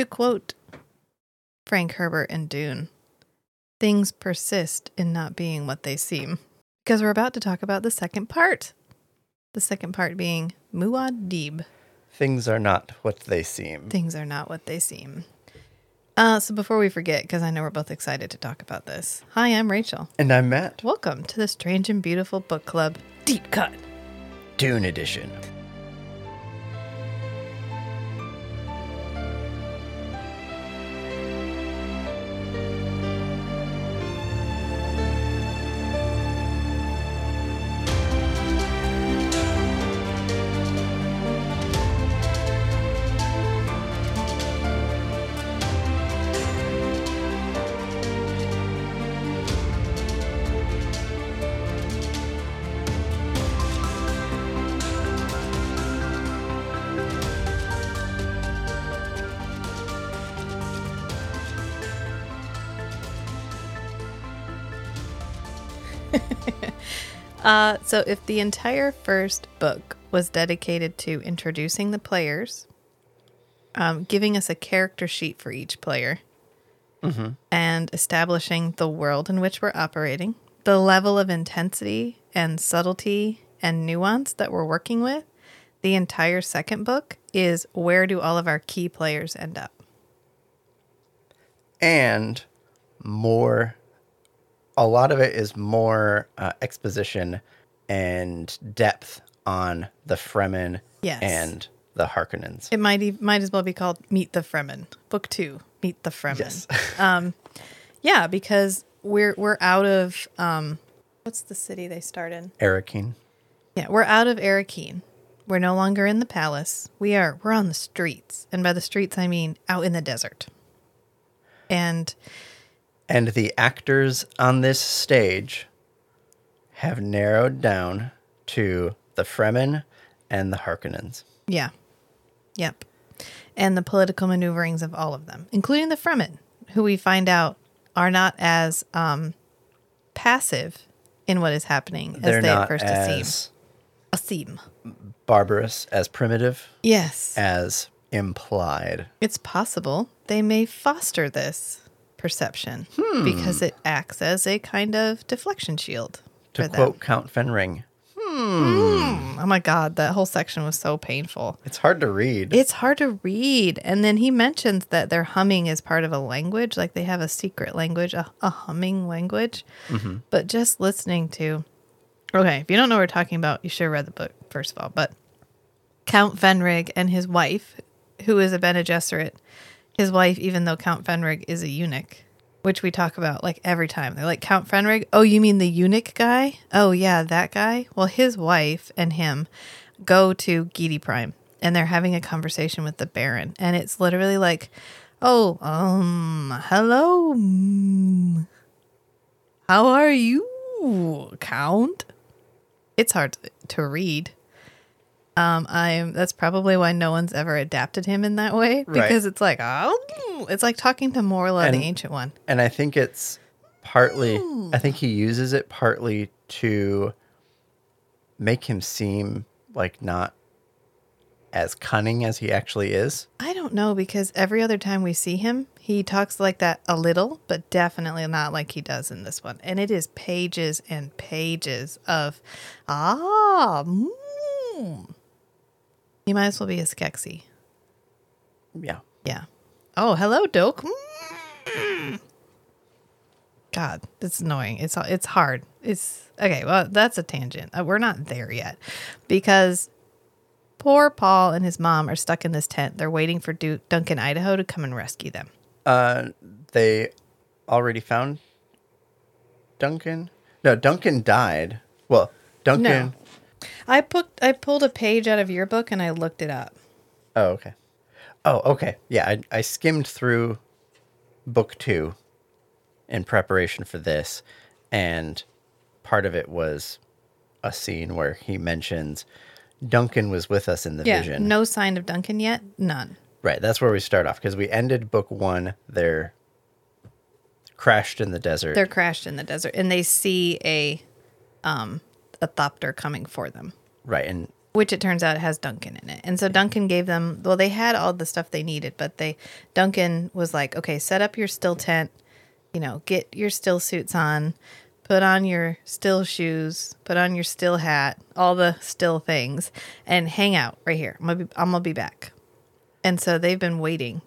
To quote Frank Herbert and Dune, things persist in not being what they seem. Because we're about to talk about the second part. The second part being Muad'Dib. Things are not what they seem. Things are not what they seem. Uh, so before we forget, because I know we're both excited to talk about this. Hi, I'm Rachel. And I'm Matt. Welcome to the Strange and Beautiful Book Club Deep Cut. Dune Edition. Uh, so, if the entire first book was dedicated to introducing the players, um, giving us a character sheet for each player, and establishing the world in which we're operating, the level of intensity and subtlety and nuance that we're working with, the entire second book is where do all of our key players end up? And more, a lot of it is more uh, exposition and depth on the Fremen Yes. and the Harkonnens. It might e- might as well be called Meet the Fremen. Book two, Meet the Fremen. Yes. Yeah, because we're we're out of um, what's the city they start in? Arrakeen. Yeah, we're out of Arrakeen. We're no longer in the palace. We are we're on the streets, and by the streets I mean out in the desert. And And the actors on this stage have narrowed down to the Fremen and the Harkonnens. yeah, yep, and the political maneuverings of all of them, including the Fremen, who we find out are not as um, passive in what is happening as They're they at first seem. as Seem. barbarous, as primitive, Yes. as implied. It's possible they may foster this perception Hmm. because it acts as a kind of deflection shield. To for them. quote Count Fenring, hmm. Hmm. Oh my God, that whole section was so painful. it's hard to read. It's hard to read. And then he mentions that their humming is part of a language, like they have a secret language, a, a humming language. Mm-hmm. But just listening to, okay, if you don't know what we're talking about, you should have read the book, first of all. But Count Fenring and his wife, who is a Bene Gesserit, his wife, even though Count Fenring is a eunuch, which we talk about like every time. They're like, Count Fenring? Oh, you mean the eunuch guy? Oh, yeah, that guy? Well, his wife and him go to Giedi Prime and they're having a conversation with the Baron. And it's literally like, oh, um, hello. mm, How are you, Count? It's hard to read. Um, I'm. That's probably why no one's ever adapted him in that way Right. because it's like, oh, it's like talking to Morla, And- the ancient one. and I think it's partly, I think he uses it partly to make him seem like not as cunning as he actually is. I don't know because every other time we see him, he talks like that a little, but definitely not like he does in this one. And it is pages and pages of ah. Mm. He might as well be a Skeksis. Yeah. Yeah. Oh, hello, Doke. Mm. God, it's annoying. It's it's hard. It's okay. Well, that's a tangent. Uh, We're not there yet because poor Paul and his mom are stuck in this tent. They're waiting for Duke, Duncan, Idaho, to come and rescue them. Uh, they already found Duncan. No, Duncan died. Well, Duncan. I put I pulled a page out of your book and I looked it up. Oh, okay. Oh, okay. Yeah, I, I skimmed through book two in preparation for this, and part of it was a scene where he mentions Duncan was with us in the Yeah, vision. no sign of Duncan yet. None. Right, that's where we start off because we ended book one. They're crashed in the desert. They're crashed in the desert and they see a um a thopter coming for them. Right, and which it turns out has Duncan in it. And so Duncan gave them well, they had all the stuff they needed, but they Duncan was like, okay, set up your still tent, you know, get your still suits on, put on your still shoes, put on your still hat, all the still things, and hang out right here. I'm gonna be, I'm gonna be back. And so they've been waiting.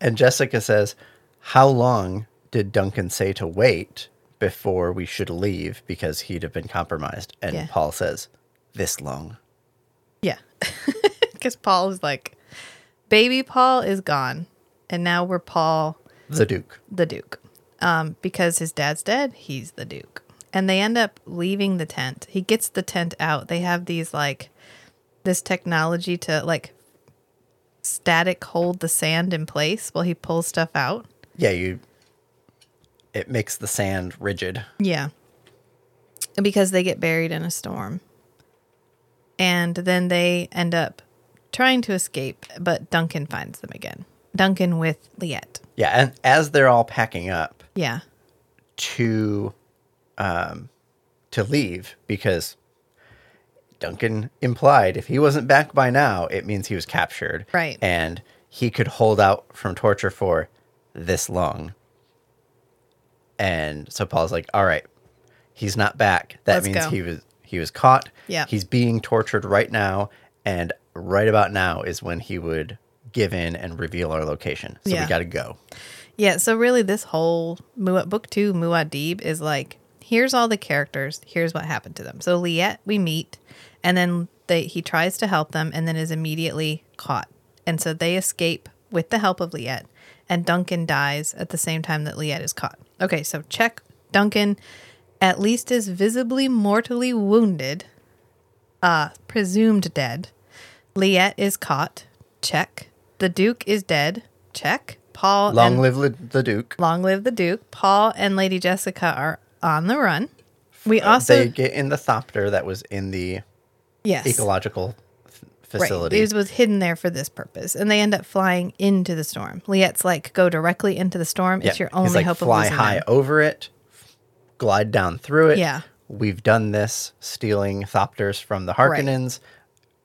And Jessica says, How long did Duncan say to wait before we should leave because he'd have been compromised? And Yeah. Paul says, This long. Yeah. Because Paul is like, baby Paul is gone. And now we're Paul The Duke. the Duke. Um, because his dad's dead, he's the Duke. And they end up leaving the tent. He gets the tent out. They have these like this technology to like static hold the sand in place while he pulls stuff out. Yeah, you. It makes the sand rigid. Yeah. Because they get buried in a storm. And then they end up trying to escape, but Duncan finds them again. Duncan with Liet. Yeah, and as they're all packing up Yeah. to, um, to leave because Duncan implied if he wasn't back by now, it means he was captured, Right. And he could hold out from torture for this long. And so Paul's like, "All right, he's not back. That Let's means go." he was he was caught. Yeah. he's being tortured right now, and right about now is when he would." Give in and reveal our location. So Yeah. we got to go. Yeah, so really this whole book two, Muad'Dib, is like, here's all the characters, here's what happened to them. So Liet we meet, and then they he tries to help them and then is immediately caught. And so they escape with the help of Liet, and Duncan dies at the same time that Liet is caught. Okay, so check Duncan at least is visibly mortally wounded, uh, presumed dead. Liet is caught. Check. The Duke is dead. Check. Paul Long and live li- the Duke. Long live the Duke. Paul and Lady Jessica are on the run. We also they get in the thopter that was in the yes ecological f- right. facility. It was hidden there for this purpose, and they end up flying into the storm. Liet's like, go directly into the storm. It's your only He's like, hope fly of losing high them. over it, glide down through it. Yeah. We've done this stealing thopters from the Harkonnens,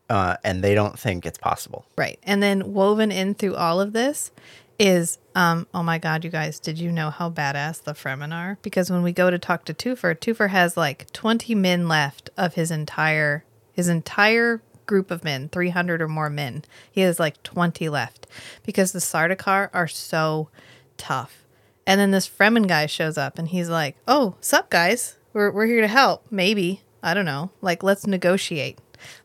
uh, and they don't think it's possible. Right. And then woven in through all of this is um oh my god, you guys, did you know how badass the Fremen are? Because when we go to talk to Thufir, Thufir has like 20 men left of his entire his entire group of men, 300 or more men. He has like 20 left because the Sardaukar are so tough. And then this Fremen guy shows up and he's like, "Oh, sup guys? We're we're here to help. Maybe. I don't know. Like let's negotiate."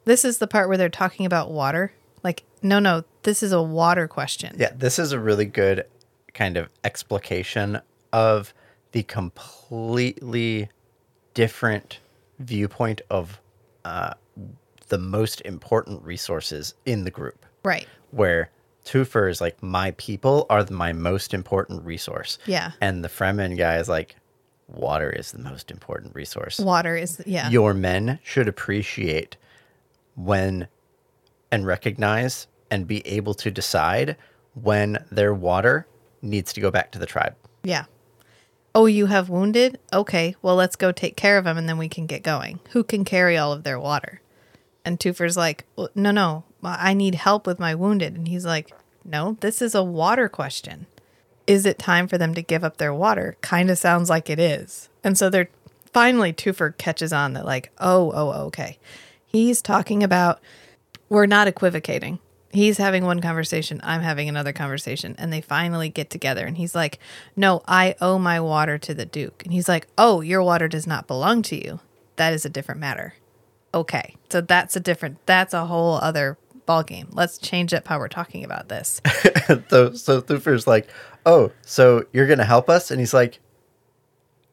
This is the part where they're talking about water. Like, no, no, this is a water question. Yeah, this is a really good kind of explication of the completely different viewpoint of uh, the most important resources in the group. Right. where Thufir is like, my people are the- my most important resource. Yeah. And the Fremen guy is like, water is the most important resource. Water is yeah. Your men should appreciate when and recognize and be able to decide when their water needs to go back to the tribe. yeah. Oh, you have wounded? Okay, well let's go take care of them and then we can get going. Who can carry all of their water? And Thufir's like, well, no, no, I need help with my wounded. And he's like, no, this is a water question. Is it time for them to give up their water? Kind of sounds like it is. And so they're finally Thufir catches on that like, oh, oh, okay. He's talking about we're not equivocating. He's having one conversation, I'm having another conversation, and they finally get together. And he's like, No, I owe my water to the Duke. And he's like, Oh, your water does not belong to you. That is a different matter. Okay. So that's a different, that's a whole other ballgame. Let's change up how we're talking about this. so so Thufir's like, oh, so you're gonna help us? And he's like,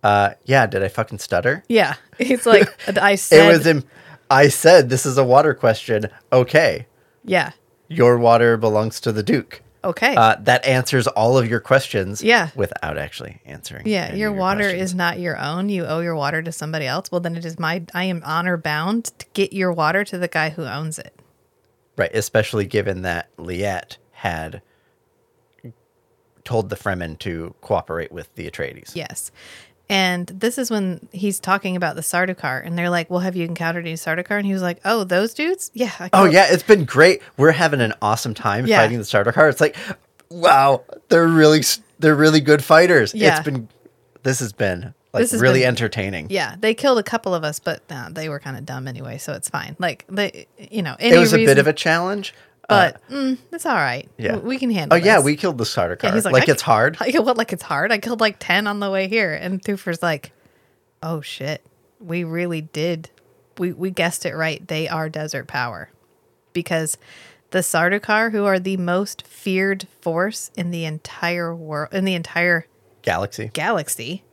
uh, yeah. Did I fucking stutter? yeah. He's like, I said It was. Im- I said this is a water question. Okay, yeah. your water belongs to the Duke. Okay. Uh, that answers all of your questions. Yeah. Without actually answering. Yeah, your water questions. is not your own. You owe your water to somebody else. Well, then it is my. I am honor bound to get your water to the guy who owns it. Right, especially given that Liet had told the Fremen to cooperate with the Atreides. Yes, And this is when he's talking about the Sardaukar, and they're like, "Well, have you encountered any Sardaukar?" And he was like, "Oh, those dudes? Yeah." Oh yeah, it's been great. We're having an awesome time Yeah. fighting the Sardaukar. It's like, wow, they're really they're really good fighters. Yeah. It's been this has been like This is really been- entertaining. Yeah, they killed a couple of us, but uh, they were kind of dumb anyway, so it's fine. Like they, you know, It was a bit of a challenge. uh, but mm, it's all right. yeah. we can handle. Oh yeah, this. we killed the Sardaukar. Yeah, he's like like, it's hard. I what like it's hard. I killed like ten on the way here, and Thufir's like, "Oh shit, we really did. We we guessed it right. They are desert power, because the Sardaukar, who are the most feared force in the entire world, in the entire Galaxy. galaxy,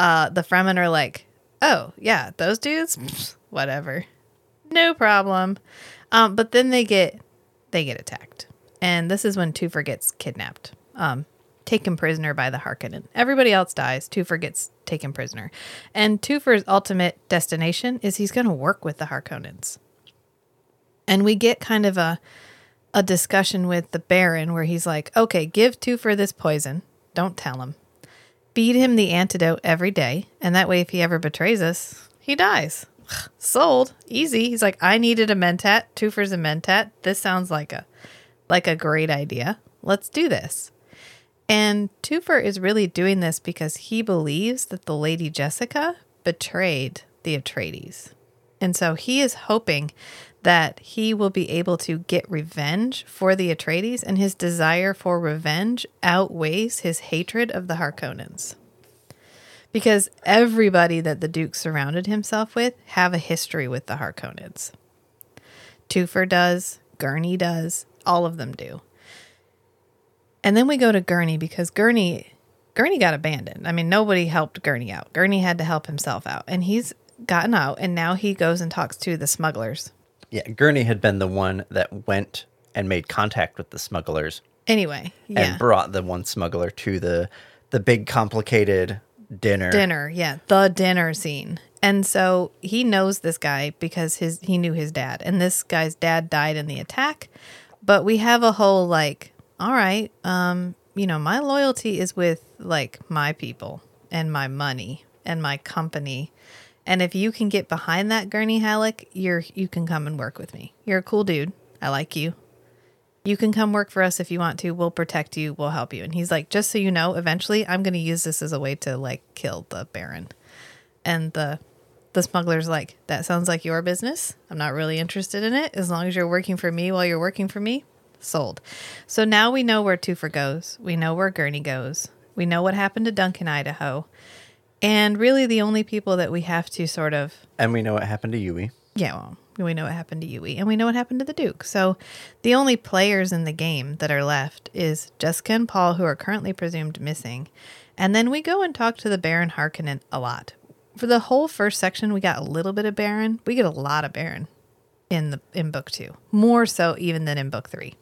uh, the Fremen are like, oh yeah, those dudes, whatever, no problem. Um, but then they get they get attacked, and this is when Thufir gets kidnapped, um, taken prisoner by the Harkonnen. Everybody else dies. Thufir gets taken prisoner, and Thufir's ultimate destination is he's going to work with the Harkonnens. And we get kind of a a discussion with the Baron where he's like, okay, give Thufir this poison. Don't tell him feed him the antidote every day, and that way, if he ever betrays us, he dies. Sold, easy. He's like, I needed a mentat. Thufir's a mentat. This sounds like a like a great idea. Let's do this. And Thufir is really doing this because he believes that the Lady Jessica betrayed the Atreides. And so he is hoping that he will be able to get revenge for the Atreides, and his desire for revenge outweighs his hatred of the Harkonnens. Because everybody that the Duke surrounded himself with have a history with the Harkonnens. Thufir does, Gurney does, all of them do. And then we go to Gurney because Gurney Gurney got abandoned. I mean, nobody helped Gurney out. Gurney had to help himself out. And he's gotten out and now he goes and talks to the smugglers. Yeah, Gurney had been the one that went and made contact with the smugglers Anyway, yeah. and brought the one smuggler to the the big complicated dinner. dinner, yeah, the dinner scene. And so he knows this guy because his he knew his dad, and this guy's dad died in the attack. But we have a whole like, all right, um, you know, my loyalty is with like my people and my money and my company. And if you can get behind that Gurney Halleck, you're you can come and work with me. You're a cool dude. I like you. You can come work for us if you want to. We'll protect you. We'll help you. And he's like, just so you know, eventually I'm going to use this as a way to like kill the Baron. And the the smuggler's like, that sounds like your business. I'm not really interested in it. As long as you're working for me while you're working for me, sold. So now we know where Thufir goes. We know where Gurney goes. We know what happened to Duncan, Idaho. And really, the only people that we have to sort of And we know what happened to Yueh. yeah, well, we know what happened to Yueh, and we know what happened to the Duke. So the only players in the game that are left is Jessica and Paul, who are currently presumed missing. And then we go and talk to the Baron Harkonnen a lot. For the whole first section, we got a little bit of Baron. We get a lot of Baron in the in book two, more so even than in book three.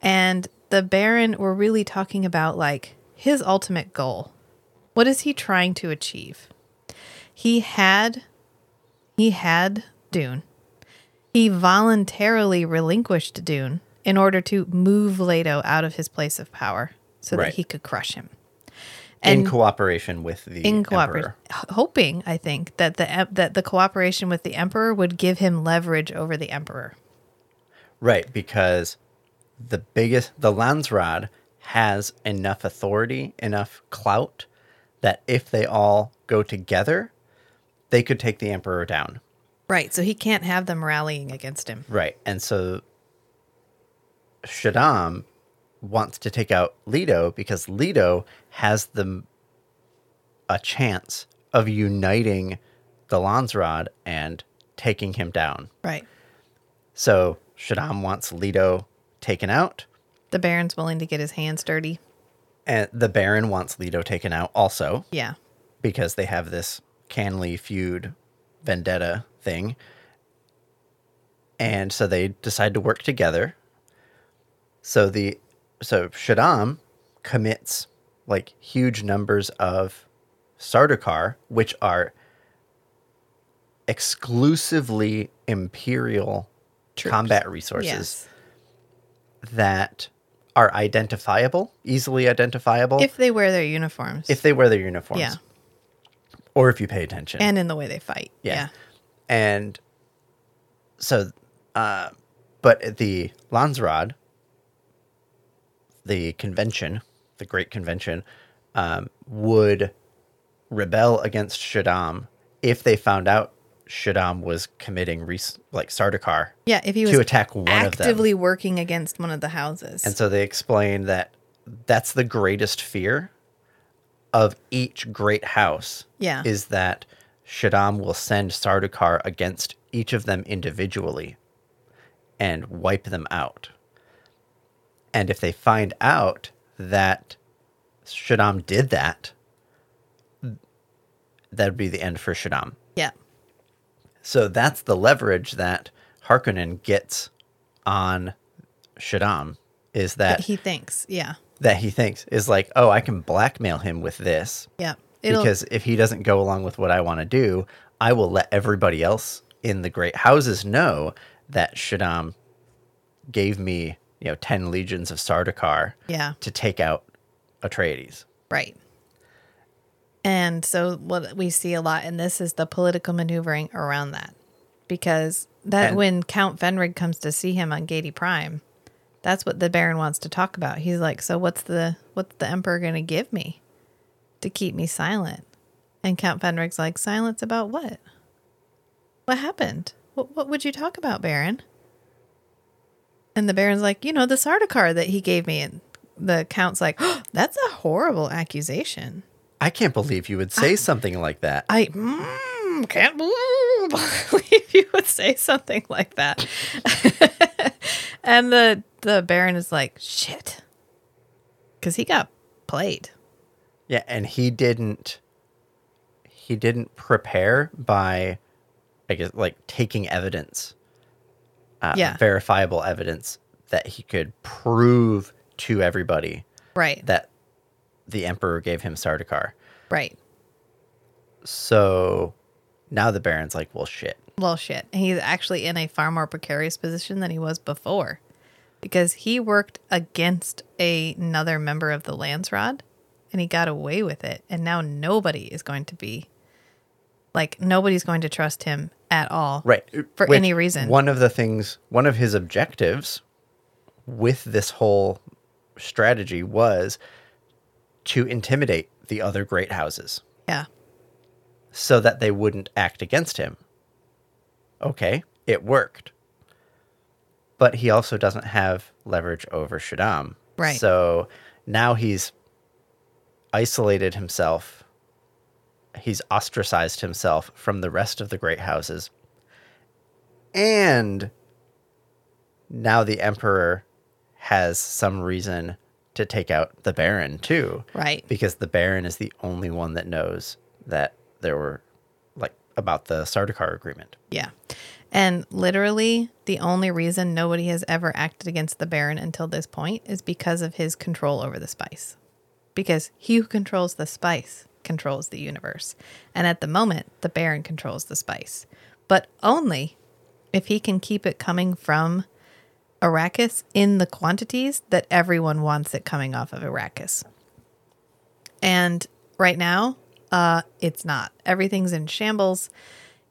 And the Baron, we're really talking about like his ultimate goal. What is he trying to achieve? He had he had Dune. He voluntarily relinquished Dune in order to move Leto out of his place of power so Right. that he could crush him. in cooperation with the in cooperation, Emperor. hoping, I think, that the that the cooperation with the emperor would give him leverage over the emperor. Right, because the biggest the Landsraad has enough authority, enough clout that if they all go together, they could take the emperor down. Right. So he can't have them rallying against him. Right. And so Shaddam wants to take out Leto because Leto has the a chance of uniting the Landsraad and taking him down. Right. So Shaddam wants Leto taken out, The Baron's willing to get his hands dirty. And the Baron wants Leto taken out also Yeah. because they have this Kanly feud vendetta thing. And so they decide to work together. So the so Shaddam commits like huge numbers of Sardaukar, which are exclusively imperial Troops. combat resources Yes. that are identifiable, easily identifiable If they wear their uniforms. if they wear their uniforms. Yeah. or if you pay attention. And in the way they fight. Yeah. Yeah. And so, uh, but the Landsraad, the convention, the Great Convention, um, would rebel against Shaddam if they found out Shaddam was committing res- like Sardaukar Yeah. If he was to attack one of them. actively working against one of the houses. And so they explain that that's the greatest fear of each great house. Yeah. Is that Shaddam will send Sardaukar against each of them individually and wipe them out. And if they find out that Shaddam did that, that'd be the end for Shaddam. yeah. So that's the leverage that Harkonnen gets on Shaddam is that He thinks. Yeah. that he thinks is like, oh, I can blackmail him with this Yeah. It'll, because if he doesn't go along with what I want to do, I will let everybody else in the great houses know that Shaddam gave me, you know, 10 legions of Sardaukar yeah. to take out Atreides. Right. And so what we see a lot in this is the political maneuvering around that. Because that And- when Count Fenring comes to see him on Giedi Prime, that's what the Baron wants to talk about. He's like, "So what's the what's the emperor going to give me to keep me silent?" And Count Fenring's like, "Silence about what? What happened? What what would you talk about, Baron?" And the Baron's like, "You know, the Sardaukar that he gave me." And the Count's like, oh, "That's a horrible accusation." I can't believe you would say something like that. I mm, can't believe you would say something like that. and the the Baron is like, shit. Cause he got played. Yeah, and he didn't he didn't prepare by I guess like taking evidence. Uh, Yeah. verifiable evidence that he could prove to everybody Right. that the emperor gave him Sardaukar. right. So now the baron's like, "Well, shit." Well shit. He's actually in a far more precarious position than he was before. Because he worked against a, another member of the Landsraad and he got away with it. And now nobody is going to be like nobody's going to trust him at all. Right. For Which any reason. One of the things, one of his objectives with this whole strategy was to intimidate the other great houses Yeah. so that they wouldn't act against him. Okay, it worked. But he also doesn't have leverage over Shaddam. Right. So now he's isolated himself. He's ostracized himself from the rest of the great houses. And now the emperor has some reason to take out the baron too Right. because the baron is the only one that knows that there were like about the Sardaukar agreement. Yeah. And literally, the only reason nobody has ever acted against the Baron until this point is because of his control over the spice. Because he who controls the spice controls the universe. And at the moment, the Baron controls the spice. But only if he can keep it coming from Arrakis in the quantities that everyone wants it coming off of Arrakis. And right now, uh, it's not. Everything's in shambles.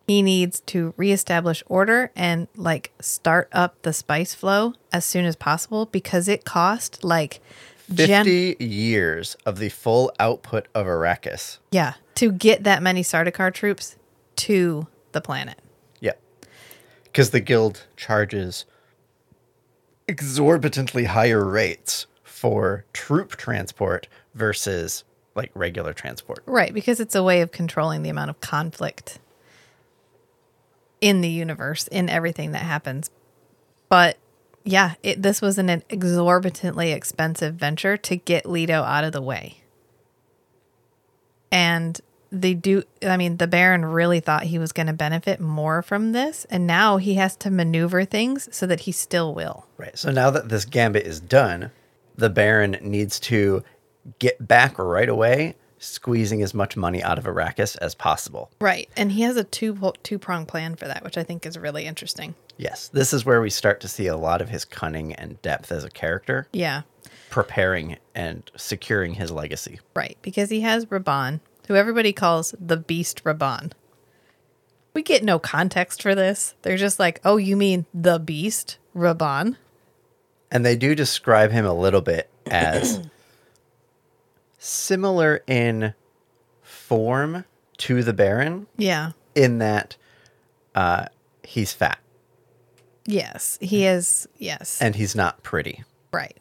He needs to reestablish order and like start up the spice flow as soon as possible because it cost like 50 gen- years of the full output of Arrakis. yeah to get that many Sardaukar troops to the planet. Yeah. Because the guild charges exorbitantly higher rates for troop transport versus like regular transport. Right, because it's a way of controlling the amount of conflict in the universe, in everything that happens. But yeah, it, this was an exorbitantly expensive venture to get Leto out of the way. And they do, I mean, the Baron really thought he was going to benefit more from this. And now he has to maneuver things so that he still will. Right. So now that this gambit is done, the Baron needs to get back right away, squeezing as much money out of Arrakis as possible. Right. And he has a two two prong plan for that, which I think is really interesting. Yes, this is where we start to see a lot of his cunning and depth as a character, Yeah. preparing and securing his legacy. Right, because he has Rabban, who everybody calls the Beast Rabban. We get no context for this. They're just like, oh, you mean the Beast Rabban? And they do describe him a little bit as similar in form to the Baron, Yeah. in that uh, he's fat Yes. He is. Yes. and he's not pretty. right.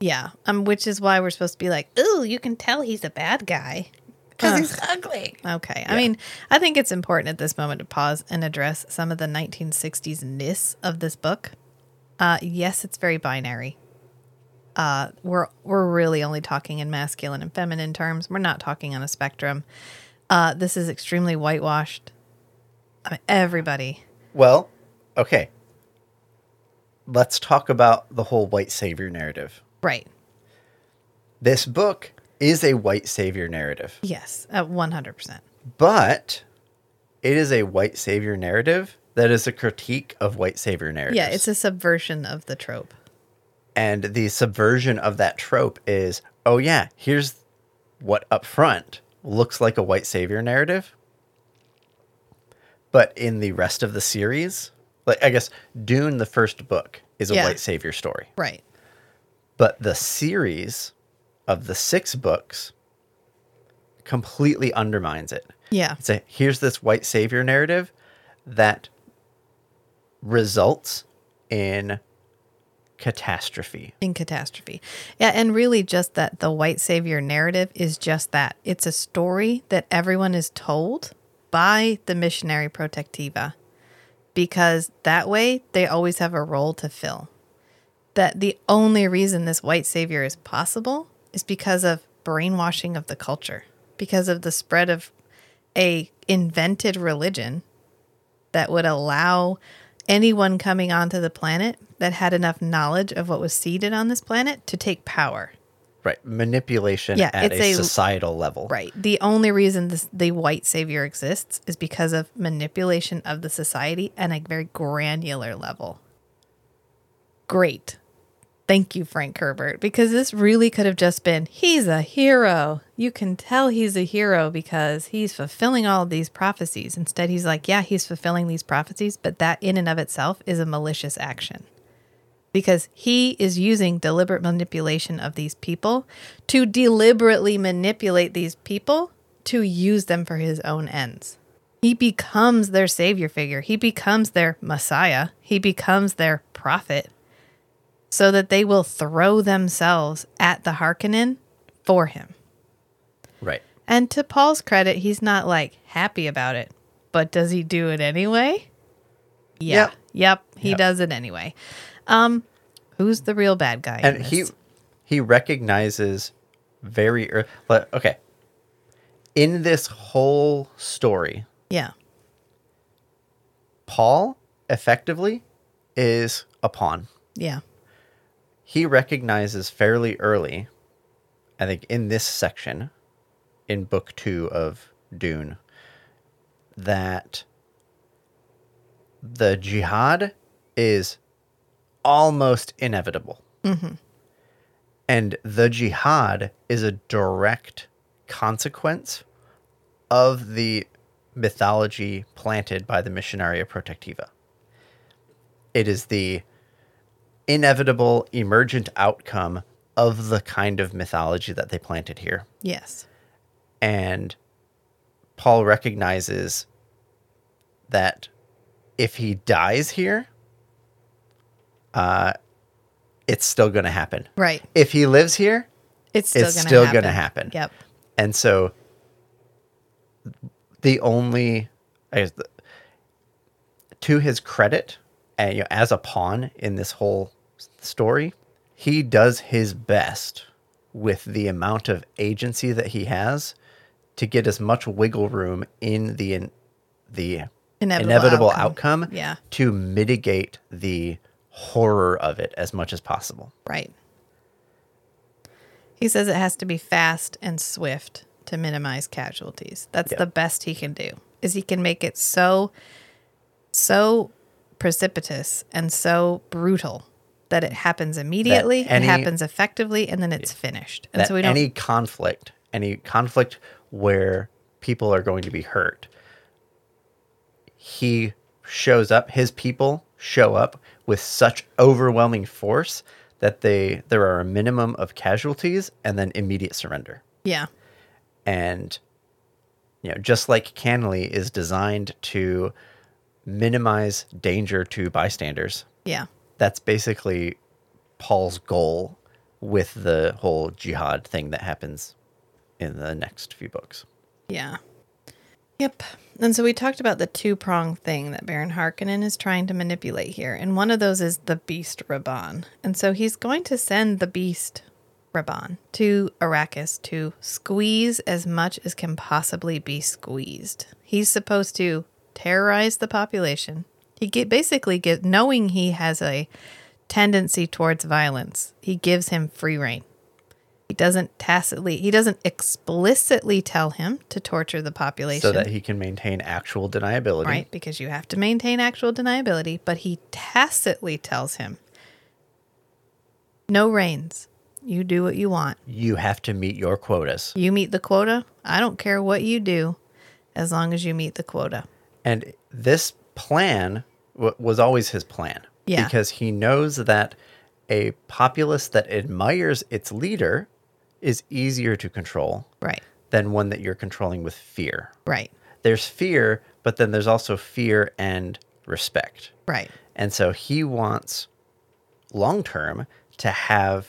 Yeah. Um, which is why we're supposed to be like, ooh, you can tell he's a bad guy. Because he's ugly. Okay. I mean, I think it's important at this moment to pause and address some of the 1960s ness of this book. Uh, yes, it's very binary. Uh, we're we're really only talking in masculine and feminine terms. We're not talking on a spectrum. Uh, this is extremely whitewashed. I mean, everybody. Well, okay. Let's talk about the whole white savior narrative. Right. This book is a white savior narrative, Yes. Uh, At 100%. but it is a white savior narrative that is a critique of white savior narratives. Yeah. It's a subversion of the trope. and the subversion of that trope is oh yeah here's what up front looks like a white savior narrative but in the rest of the series like i guess dune the first book is a Yeah. white savior story Right. but the series of the six books completely undermines it Yeah. it's a here's this white savior narrative that results in catastrophe in catastrophe. Yeah, and really just that the white savior narrative is just that. It's a story that everyone is told by the Missionaria Protectiva because that way they always have a role to fill. That the only reason this white savior is possible is because of brainwashing of the culture, because of the spread of a invented religion that would allow anyone coming onto the planet that had enough knowledge of what was seeded on this planet to take power. Right. Manipulation Yeah, at it's a, a- societal level. Right. The only reason this, the white savior exists is because of manipulation of the society at a very granular level. Great. Thank you, Frank Herbert, because this really could have just been he's a hero. You can tell he's a hero because he's fulfilling all of these prophecies. Instead, he's like, yeah, he's fulfilling these prophecies, but that in and of itself is a malicious action because he is using deliberate manipulation of these people to deliberately manipulate these people to use them for his own ends. He becomes their savior figure, he becomes their messiah, he becomes their prophet so that they will throw themselves at the Harkonnen for him. Right. And to Paul's credit, he's not like happy about it, but does he do it anyway? Yeah. Yep. Yep, he Yep. does it anyway. Um who's the real bad guy? in And this? he he recognizes very early. Okay. In this whole story, Yeah. Paul effectively is a pawn. Yeah. He recognizes fairly early, I think, in this section, in book two of Dune, that the jihad is almost inevitable. Mm-hmm. And the jihad is a direct consequence of the mythology planted by the Missionaria Protectiva. It is the inevitable emergent outcome of the kind of mythology that they planted here. Yes. And Paul recognizes that if he dies here, uh, it's still going to happen. Right. If he lives here, It's still It's gonna still happen. Yep. and so the only, I guess, the, to his credit, and you know, as a pawn in this whole story, he does his best with the amount of agency that he has to get as much wiggle room in the in, the Inevitable inevitable, outcome. outcome, Yeah. to mitigate the horror of it as much as possible. Right. He says it has to be fast and swift to minimize casualties. That's Yeah. the best he can do. Is he can make it so so precipitous and so brutal that it happens immediately, any- it happens effectively, and then it's finished. And so we don't any conflict any conflict where people are going to be hurt, he shows up, his people show up with such overwhelming force that they there are a minimum of casualties and then immediate surrender. Yeah. And you know, just like Kanly is designed to minimize danger to bystanders, Yeah. That's basically Paul's goal with the whole jihad thing that happens in the next few books. Yeah. Yep. And so we talked about the two prong thing that Baron Harkonnen is trying to manipulate here. And one of those is the Beast Rabban. And so he's going to send the Beast Rabban to Arrakis to squeeze as much as can possibly be squeezed. He's supposed to terrorize the population. He get, basically get knowing he has a tendency towards violence. He gives him free reign. He doesn't tacitly, he doesn't explicitly tell him to torture the population. So that he can maintain actual deniability. right? Because you have to maintain actual deniability, but he tacitly tells him, no reins. You do what you want. You have to meet your quotas. You meet the quota. I don't care what you do as long as you meet the quota. And this plan w- was always his plan. Yeah. Because he knows that a populace that admires its leader is easier to control Right. than one that you're controlling with fear. Right. There's fear, but then there's also fear and respect. Right. And so he wants long term to have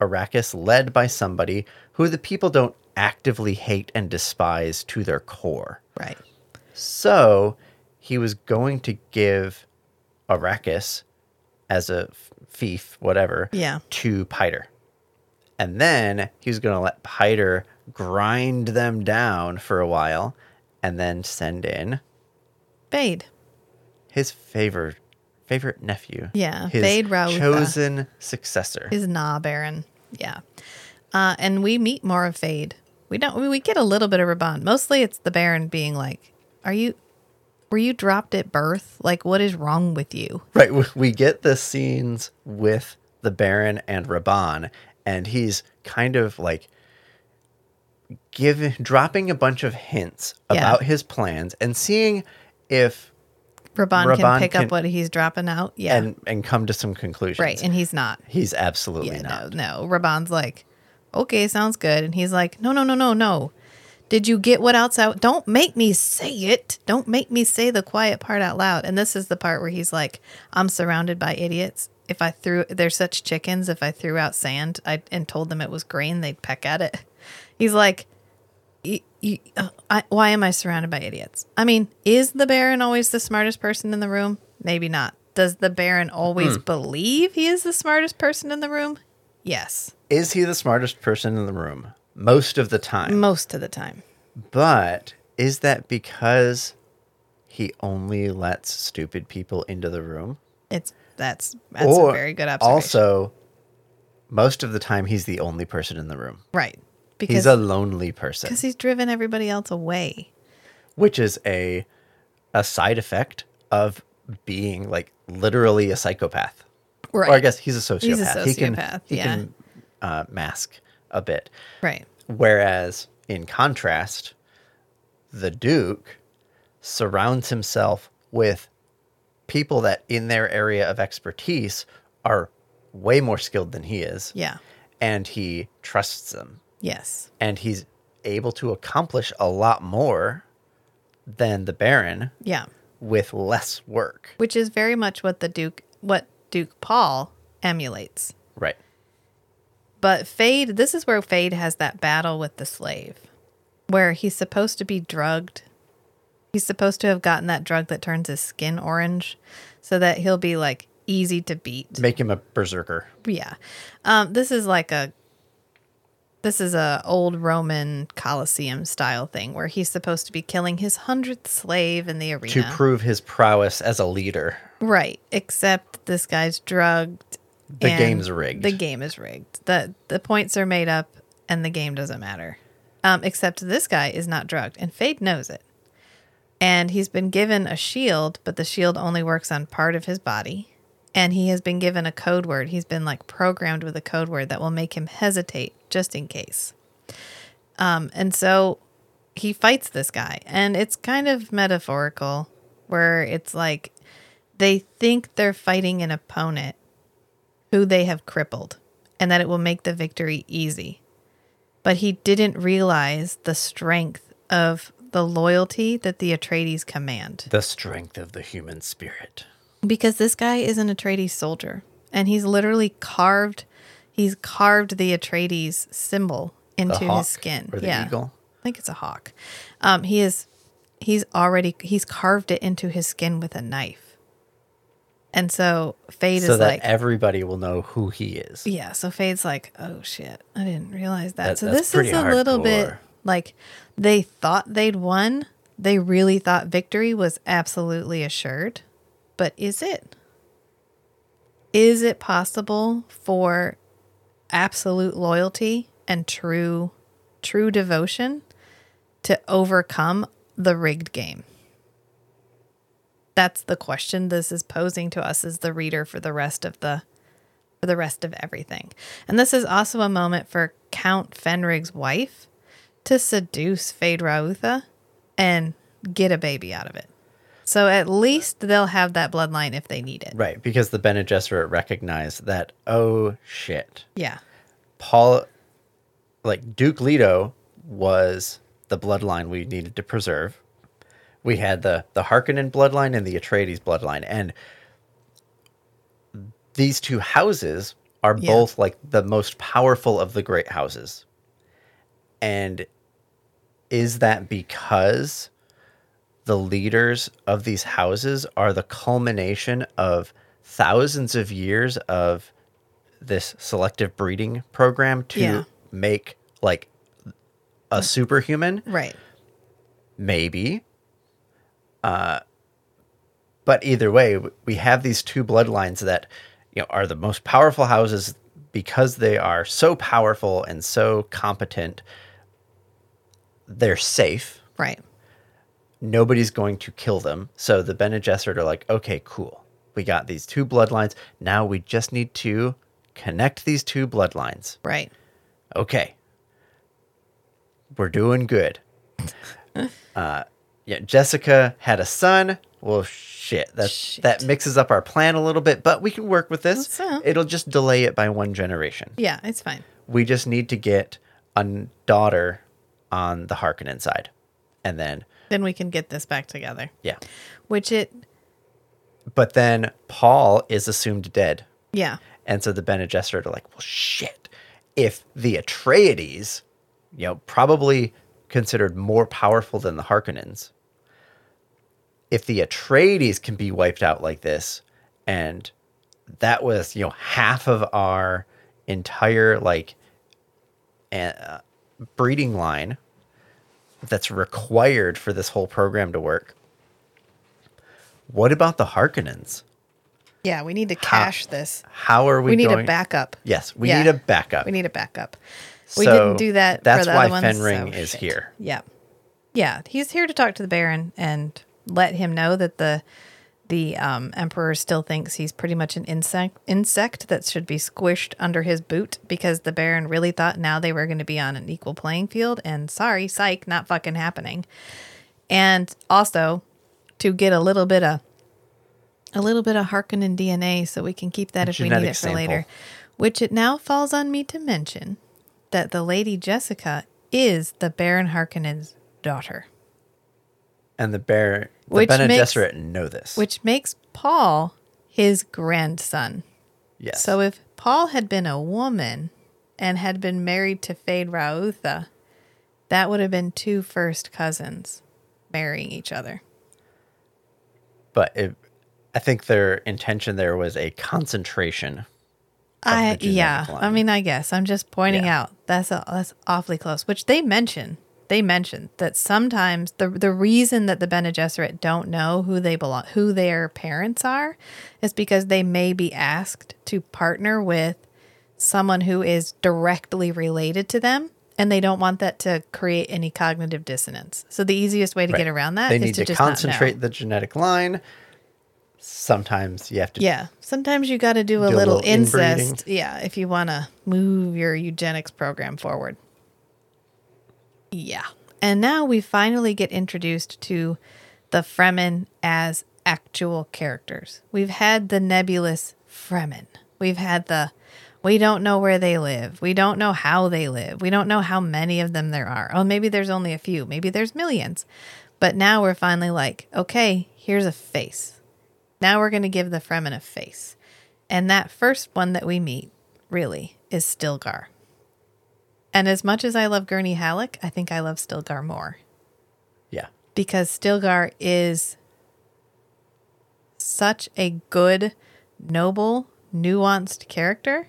Arrakis led by somebody who the people don't actively hate and despise to their core. Right. So he was going to give Arrakis as a fief, whatever, Yeah. to Piter. And then he was going to let Piter grind them down for a while and then send in Feyd. his favorite favorite nephew. Yeah, his Feyd Rautha. chosen successor. Is na-Baron. Yeah. Uh, and we meet more of Feyd. We don't we get a little bit of Rabban. Mostly it's the Baron being like, Are you were you dropped at birth? Like what is wrong with you? right, we- get the scenes with the Baron and Rabban, and he's kind of like giving dropping a bunch of hints Yeah. about his plans and seeing if Rabban, Rabban can pick can- up what he's dropping out. Yeah. and and come to some conclusions. right. And he's not. he's absolutely Yeah, not. no, no. Rabban's like, okay, sounds good. And he's like, no, no, no, no, no. Did you get what else out? Don't make me say it. Don't make me say the quiet part out loud. And this is the part where he's like, I'm surrounded by idiots. If I threw, they're such chickens. If I threw out sand I, and told them it was grain, they'd peck at it. He's like, uh, I, why am I surrounded by idiots? I mean, is the Baron always the smartest person in the room? Maybe not. Does the Baron always believe he is the smartest person in the room? Yes, Is he the smartest person in the room most of the time? most of the time. But is that because he only lets stupid people into the room? It's that's that's a very good observation. Also, most of the time he's the only person in the room. right Because He's a lonely person, because he's driven everybody else away. which is a a side effect of being like literally a psychopath. Right. Or I guess he's a sociopath. He's a He can sociopath, he can uh, mask a bit. Right. Whereas, in contrast, the Duke surrounds himself with people that, in their area of expertise, are way more skilled than he is. Yeah. And he trusts them. Yes. And he's able to accomplish a lot more than the Baron Yeah. with less work. Which is very much what the Duke what Duke Paul emulates. But Feyd, this is where Feyd has that battle with the slave, where he's supposed to be drugged. He's supposed to have gotten that drug that turns his skin orange so that he'll be like easy to beat. Make him a berserker. Yeah. Um, this is like a this is a old Roman Colosseum style thing where he's supposed to be killing his hundredth slave in the arena. To prove his prowess as a leader. Right. Except this guy's drugged. The and game's rigged. The game is rigged. The the points are made up and the game doesn't matter. Um, except this guy is not drugged and Feyd knows it. And he's been given a shield, but the shield only works on part of his body. And he has been given a code word. He's been like programmed with a code word that will make him hesitate just in case. Um, and so he fights this guy, and it's kind of metaphorical, where it's like they think they're fighting an opponent who they have crippled, and that it will make the victory easy. But he didn't realize the strength of the loyalty that the Atreides command. The strength of the human spirit. Because this guy is an Atreides soldier, and he's literally carved. He's carved the Atreides symbol into his skin. or the yeah, eagle? I think it's a hawk. Um, he is. He's already. He's carved it into his skin with a knife. And so Feyd so is that like, everybody will know who he is. yeah. So Feyd's like, oh shit, I didn't realize that. That- so this is a little bit like they thought they'd won. They really thought victory was absolutely assured. But is it? Is it possible for absolute loyalty and true true devotion to overcome the rigged game? That's the question this is posing to us as the reader for the rest of the for the rest of everything. And this is also a moment for Count Fenring's wife to seduce Feyd Rautha and get a baby out of it. So at least they'll have that bloodline if they need it. Right, because the Bene Gesserit recognized that, oh shit. Yeah. Paul, like Duke Leto was the bloodline we needed to preserve. We had the the Harkonnen bloodline and the Atreides bloodline, and these two houses are Yeah. both like the most powerful of the great houses. And is that because the leaders of these houses are the culmination of thousands of years of this selective breeding program to Yeah. make like a superhuman Right. maybe uh but either way we have these two bloodlines that you know are the most powerful houses because they are so powerful and so competent they're safe Right. nobody's going to kill them. So the Bene Gesserit are like, okay, cool. We got these two bloodlines. Now we just need to connect these two bloodlines. Right. Okay. We're doing good. uh, yeah, Jessica had a son. Well, shit. That Shit. that mixes up our plan a little bit, but we can work with this. It'll just delay it by one generation. Yeah, it's fine. We just need to get a daughter on the Harkonnen side, and then Then we can get this back together. yeah. Which it But then Paul is assumed dead. yeah. And so the Bene Gesserit are like, well, shit. If the Atreides, you know, probably considered more powerful than the Harkonnens, if the Atreides can be wiped out like this, and that was, you know, half of our entire, like, uh, breeding line that's required for this whole program to work. What about the Harkonnens? Yeah, we need to cash this. How are we, We need going? a backup. Yes, we Yeah. need a backup. We need a backup. We So didn't do that. That's for the why other ones, Fenring so is shit. here. Yeah, yeah. He's here to talk to the Baron and let him know that the the um, Emperor still thinks he's pretty much an insect insect that should be squished under his boot because the Baron really thought now they were going to be on an equal playing field. And sorry, psych, not fucking happening. And also to get a little bit of a little bit of Harkonnen DNA so we can keep that if we need it for sample. later. Which it now falls on me to mention that the Lady Jessica is the Baron Harkonnen's daughter, And the bear, the Which Bene makes- Gesserit know this. which makes Paul his grandson. yes. So if Paul had been a woman and had been married to Feyd Rautha, that would have been two first cousins marrying each other. but it, I think their intention there was a concentration. I yeah. I mean, I guess I'm just pointing Yeah. out that's a, that's awfully close. Which they mention. They mentioned that sometimes the the reason that the Bene Gesserit don't know who they belong, who their parents are, is because they may be asked to partner with someone who is directly related to them, and they don't want that to create any cognitive dissonance. So the easiest way to Right. get around that They is need to, to, just concentrate the genetic line. Sometimes you have to. Yeah, sometimes you got to do a Do a little, little inbreeding. Yeah, if you want to move your eugenics program forward. Yeah. And now we finally get introduced to the Fremen as actual characters. We've had the nebulous Fremen. We've had the we don't know where they live. We don't know how they live. We don't know how many of them there are. Oh, maybe there's only a few. Maybe there's millions. But now we're finally like, okay, here's a face. Now we're going to give the Fremen a face. And that first one that we meet, really, is Stilgar. And as much as I love Gurney Halleck, I think I love Stilgar more Yeah. because Stilgar is such a good, noble, nuanced character.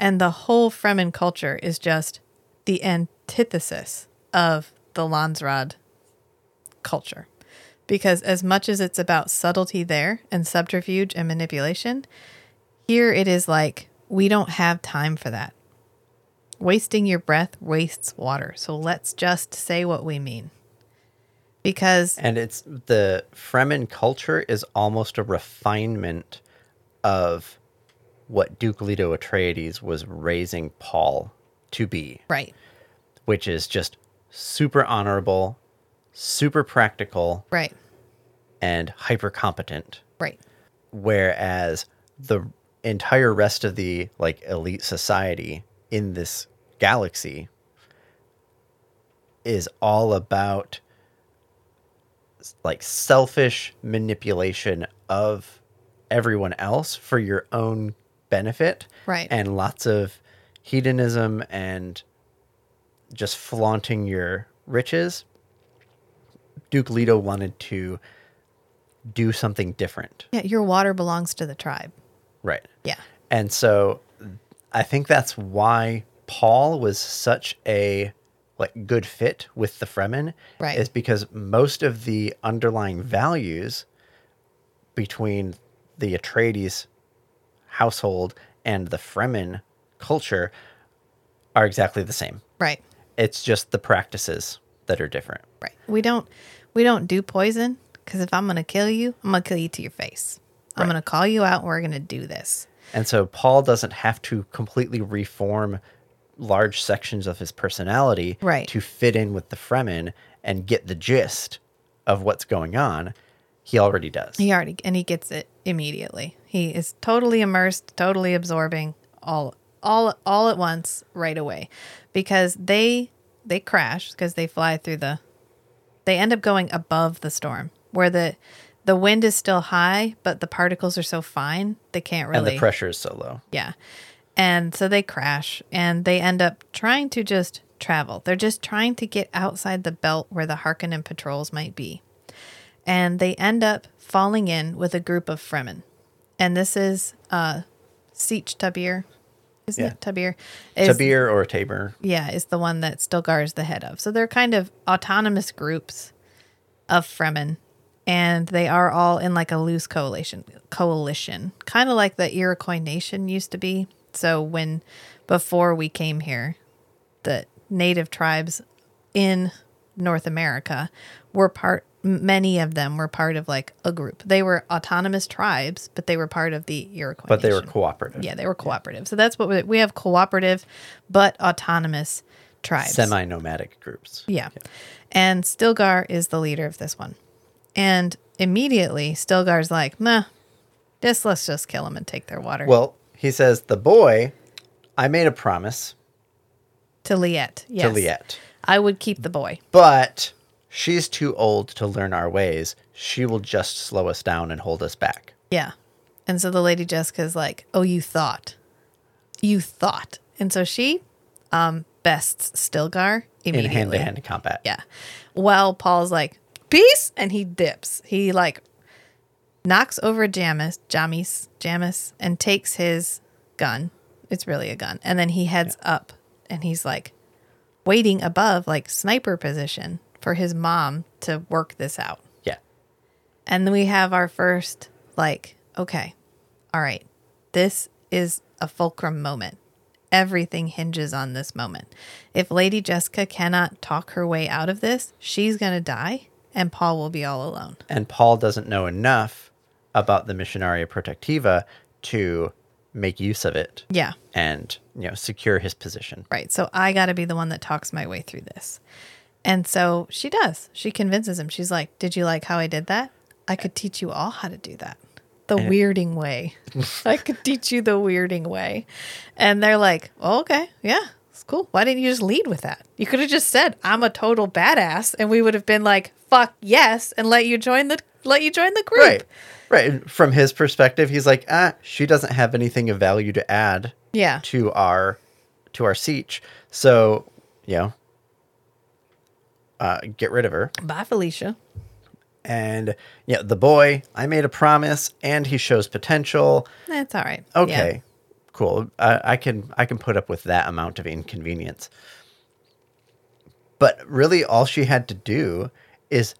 And the whole Fremen culture is just the antithesis of the Landsraad culture. Because as much as it's about subtlety there and subterfuge and manipulation, here it is like, we don't have time for that. Wasting your breath wastes water. So let's just say what we mean. Because And it's the Fremen culture is almost a refinement of what Duke Leto Atreides was raising Paul to be, right, which is just super honorable, super practical, right, and hyper competent. right. Whereas the entire rest of the like elite society in this galaxy is all about like selfish manipulation of everyone else for your own benefit Right. and lots of hedonism and just flaunting your riches duke leto wanted to do something different Yeah, your water belongs to the tribe. right Yeah. and so I think that's why Paul was such a like good fit with the Fremen. Right. Is because most of the underlying values between the Atreides household and the Fremen culture are exactly the same. Right. It's just the practices that are different. Right. We don't we don't do poison because if I'm gonna kill you, I'm gonna kill you to your face. I'm Right. gonna call you out. and We're gonna do this. And so Paul doesn't have to completely reform large sections of his personality Right. to fit in with the Fremen and get the gist of what's going on. He already does. He already and he gets it immediately. He is totally immersed, totally absorbing all all all at once right away. Because they they crash because they fly through the they end up going above the storm where the the wind is still high, but the particles are so fine they can't really. and the pressure is so low. Yeah. And so they crash and they end up trying to just travel. They're just trying to get outside the belt where the Harkonnen patrols might be. And they end up falling in with a group of Fremen. And this is uh Tabir. Isn't Yeah. it Tabir? Is, Tabir or Tabor. Yeah, is the one that Stilgar is the head of. So they're kind of autonomous groups of Fremen. And they are all in like a loose coalition coalition. Kind of like the Iroquois nation used to be. So when before we came here, the native tribes in North America were part many of them were part of like a group. They were autonomous tribes, but they were part of the Iroquois But they were cooperative. Yeah, they were cooperative. So that's what we, we have cooperative but autonomous tribes. Semi nomadic groups. Yeah. And Stilgar is the leader of this one. And immediately Stilgar's like, nah, just let's just kill them and take their water. Well, he says, the boy, I made a promise to Liet. Yes. to Liet, I would keep the boy. but she's too old to learn our ways. She will just slow us down and hold us back. Yeah. And so the lady Jessica's like, oh, you thought. You thought. And so she um bests Stilgar immediately. In hand to hand combat. Yeah. Well, Paul's like, peace, and he dips. He like knocks over Jamis, Jamis, Jamis, and takes his gun. It's really a gun. And then he heads up and he's like waiting above, like sniper position for his mom to work this out. Yeah. And then we have our first, like, okay, all right, this is a fulcrum moment. Everything hinges on this moment. If Lady Jessica cannot talk her way out of this, she's going to die and Paul will be all alone. And Paul doesn't know enough about the Missionaria Protectiva to make use of it Yeah, and, you know, secure his position. right. So I got to be the one that talks my way through this. And so she does. She convinces him. She's like, Did you like how I did that? I could teach you all how to do that. The weirding way. I could teach you the weirding way. And they're like, oh, okay, yeah, cool. Why didn't you just lead with that? You could have just said, I'm a total badass, and we would have been like, fuck yes, and let you join the let you join the group. Right. Right. From his perspective, he's like, ah, she doesn't have anything of value to add Yeah. to our to our siege. So, you know, uh, get rid of her. Bye, Felicia. And yeah, the boy, I made a promise, and he shows potential. That's all right. Okay, cool. I, I can I can put up with that amount of inconvenience. But really, all she had to do is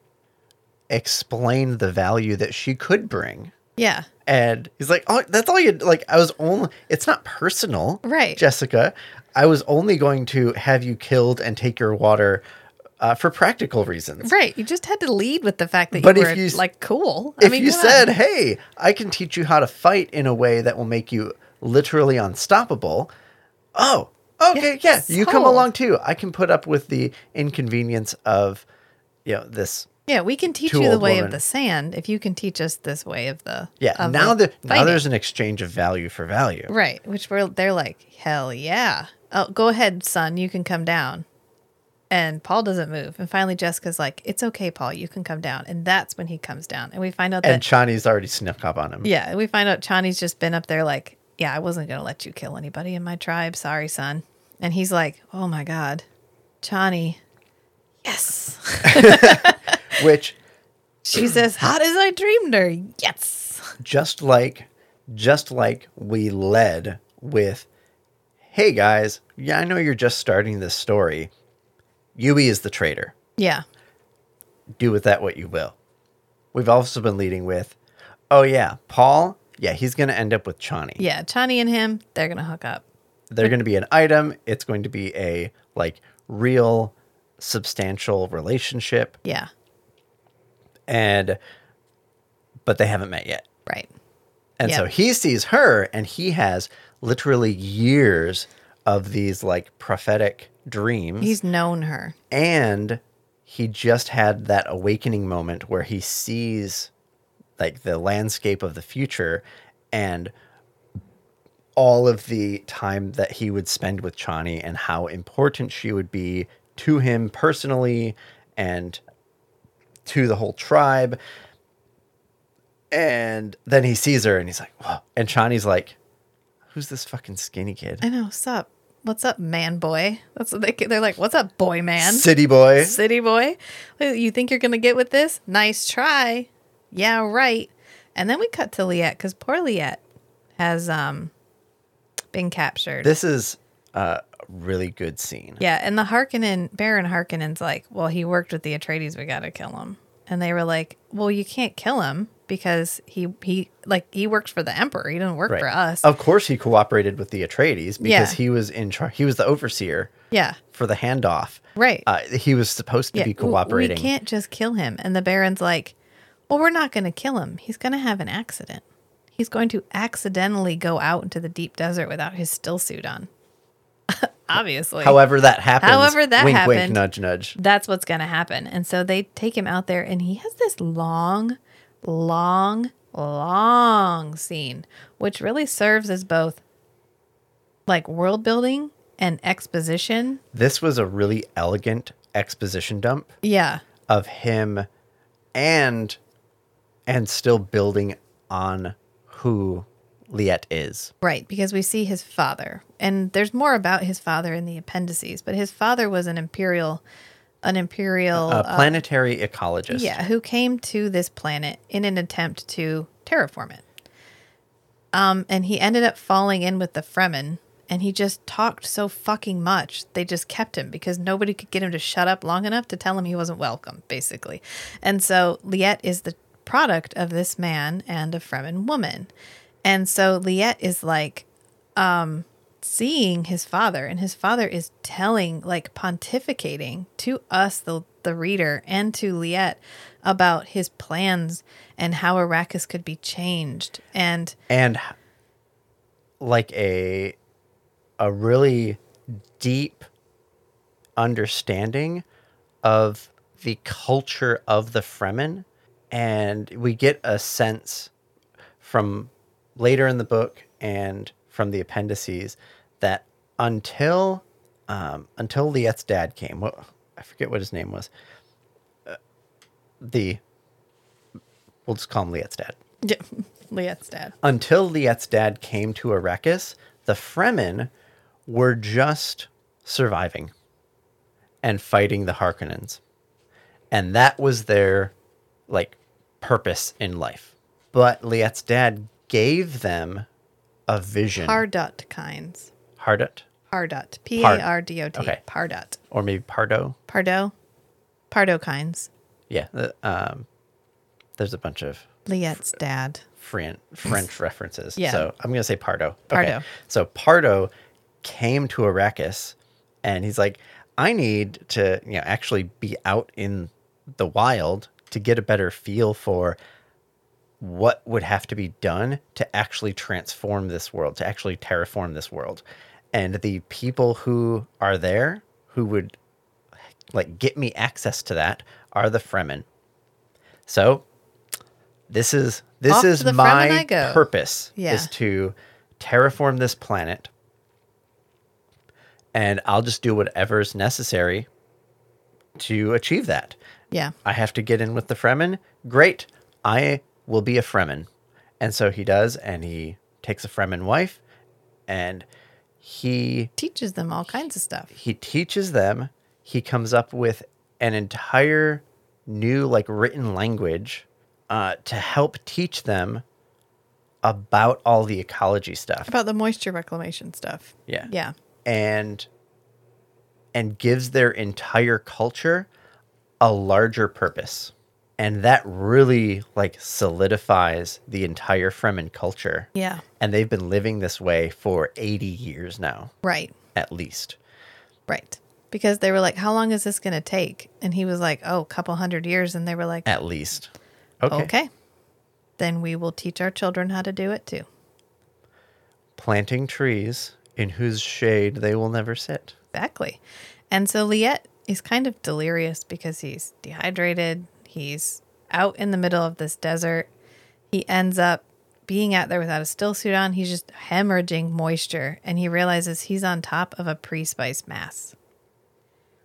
explain the value that she could bring. Yeah. And he's like, "Oh, that's all you like." I was only. It's not personal, Right. Jessica? I was only going to have you killed and take your water uh, for practical reasons. Right. You just had to lead with the fact that But you if were you like cool. If you come on. said, "Hey, I can teach you how to fight in a way that will make you literally unstoppable," oh, okay, yeah, Yeah, you come sold. along too. I can put up with the inconvenience of, you know, this. Yeah, we can teach you the way women. of the sand if you can teach us this way of the Yeah, of now the that now there's an exchange of value for value. right, which we're they're like hell yeah. Oh, go ahead, son, you can come down. And Paul doesn't move, and finally Jessica's like, "It's okay, Paul, you can come down." And that's when he comes down, and we find out that And Chani's already snuck up on him. yeah, we find out Chani's just been up there like, "Yeah, I wasn't gonna let you kill anybody in my tribe. Sorry, son." And he's like, "Oh my god, Chani, yes." Which She's as hot as I dreamed her. Yes. just like just like we led with hey guys yeah i know you're just starting this story Yueh is the traitor Yeah. do with that what you will we've also been leading with oh yeah paul yeah he's going to end up with chani Yeah. Chani and him, they're gonna hook up. they're going to be an item it's going to be a like real substantial relationship Yeah. and but they haven't met yet Right. And so he sees her and he has literally years of these like prophetic dreams. He's known her. and he just had that awakening moment where he sees like the landscape of the future and all of the time that he would spend with Chani and how important she would be to him personally and to the whole tribe. And then he sees her and he's like, Whoa. and Chani's like, who's this fucking skinny kid? I know. What's up? What's up, man boy? That's what they they're like, what's up, boy man? City boy. City boy. You think you're gonna get with this? Nice try. Yeah, right. And then we cut to Liet because poor Liet has um been captured. This is a really good scene. Yeah, and the Harkonnen, Baron Harkonnen's like, well, he worked with the Atreides, we got to kill him. And they were like, well, you can't kill him because he he like he works for the Emperor. He didn't work Right. for us. Of course, he cooperated with the Atreides because Yeah. he was in charge. He was the overseer yeah, for the handoff. right. Uh, he was supposed to yeah, be cooperating. We can't just kill him. And the Baron's like, well, we're not going to kill him. He's going to have an accident. He's going to accidentally go out into the deep desert without his still suit on. Obviously. However that happens. However that wink, Wink, nudge, nudge. that's what's going to happen. And so they take him out there, and he has this long, long, long scene, which really serves as both like world building and exposition. This was a really elegant exposition dump Yeah. of him and and still building on who Liet is. Right, because we see his father, and there's more about his father in the appendices. But his father was an imperial, an imperial, A uh, planetary ecologist. yeah, who came to this planet in an attempt to terraform it. Um, and he ended up falling in with the Fremen, and he just talked so fucking much. They just kept him because nobody could get him to shut up long enough to tell him he wasn't welcome, basically. And so Liette is the product of this man and a Fremen woman. And so Liet is like um seeing his father and his father is telling like pontificating to us the the reader and to Liet about his plans and how Arrakis could be changed and and like a a really deep understanding of the culture of the Fremen, and we get a sense from later in the book and from the appendices that until um, until Liet's dad came, what I forget what his name was. Uh, the we'll just call him Liet's dad. Yeah. Liet's dad. Until Liet's dad came to Arrakis, the Fremen were just surviving and fighting the Harkonnens. And that was their like purpose in life. But Liet's dad gave them a vision. Pardot Kynes. Hardut? Pardot. P A R D O T. Okay. Pardot. Or maybe Pardo? Pardo. Pardo kinds. Yeah. the- um, there's a bunch of Liet's dad. Fran- French references. Yeah. So I'm going to say Pardo. Pardo. So Pardo came to Arrakis and he's like, I need to, you know, actually be out in the wild to get a better feel for what would have to be done to actually transform this world, to actually terraform this world. And the people who are there who would like get me access to that are the Fremen. So this is this Off is the Fremen I my purpose Yeah. is to terraform this planet and I'll just do whatever's necessary to achieve that. Yeah. I have to get in with the Fremen. Great. I will be a Fremen. And so he does, and he takes a Fremen wife and he Teaches them all kinds of stuff. he teaches them he comes up with an entire new like written language uh, to help teach them about all the ecology stuff About the moisture reclamation stuff. Yeah. Yeah. and and gives their entire culture a larger purpose and that really like solidifies the entire fremen culture Yeah. and they've been living this way for 80 years now Right. at least Right. Because they were like, how long is this going to take? And he was like, oh, a couple hundred years. And they were like, at least okay. okay. Then we will teach our children how to do it too. planting trees in whose shade they will never sit Exactly. And so Liet is kind of delirious because he's dehydrated. He's out in the middle of this desert. He ends up being out there without a still suit on. He's just hemorrhaging moisture. And he realizes he's on top of a pre spice mass,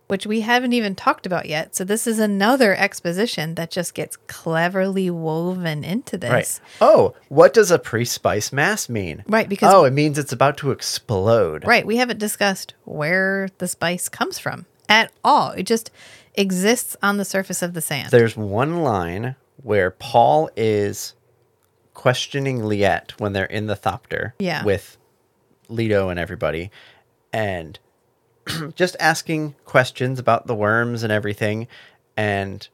which we haven't even talked about yet. So this is another exposition that just gets cleverly woven into this. right oh what does a pre-spice mass mean Right, because- oh it means it's about to explode Right. We haven't discussed where the spice comes from at all. It just exists on the surface of the sand. There's one line where Paul is questioning Liet when they're in the Thopter Yeah. with Leto and everybody, and just asking questions about the worms and everything. And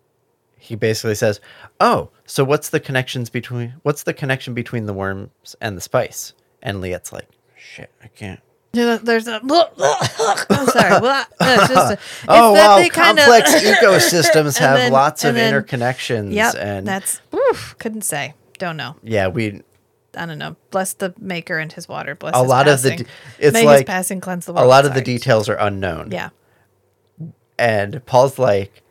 he basically says, "Oh, so what's the connections between what's the connection between the worms and the spice?" And Liet's like, "Shit, I can't." There's a. I'm sorry. Blah. It's just a, it's Oh wow! Complex ecosystems have then- lots of then- interconnections. Yep. and that's. Oof, couldn't say. Don't know. yeah, we I don't know. Bless the maker and his water. Bless a lot of the de- it's May like passing cleanse the a world. lot of the details are unknown. Yeah. And Paul's like,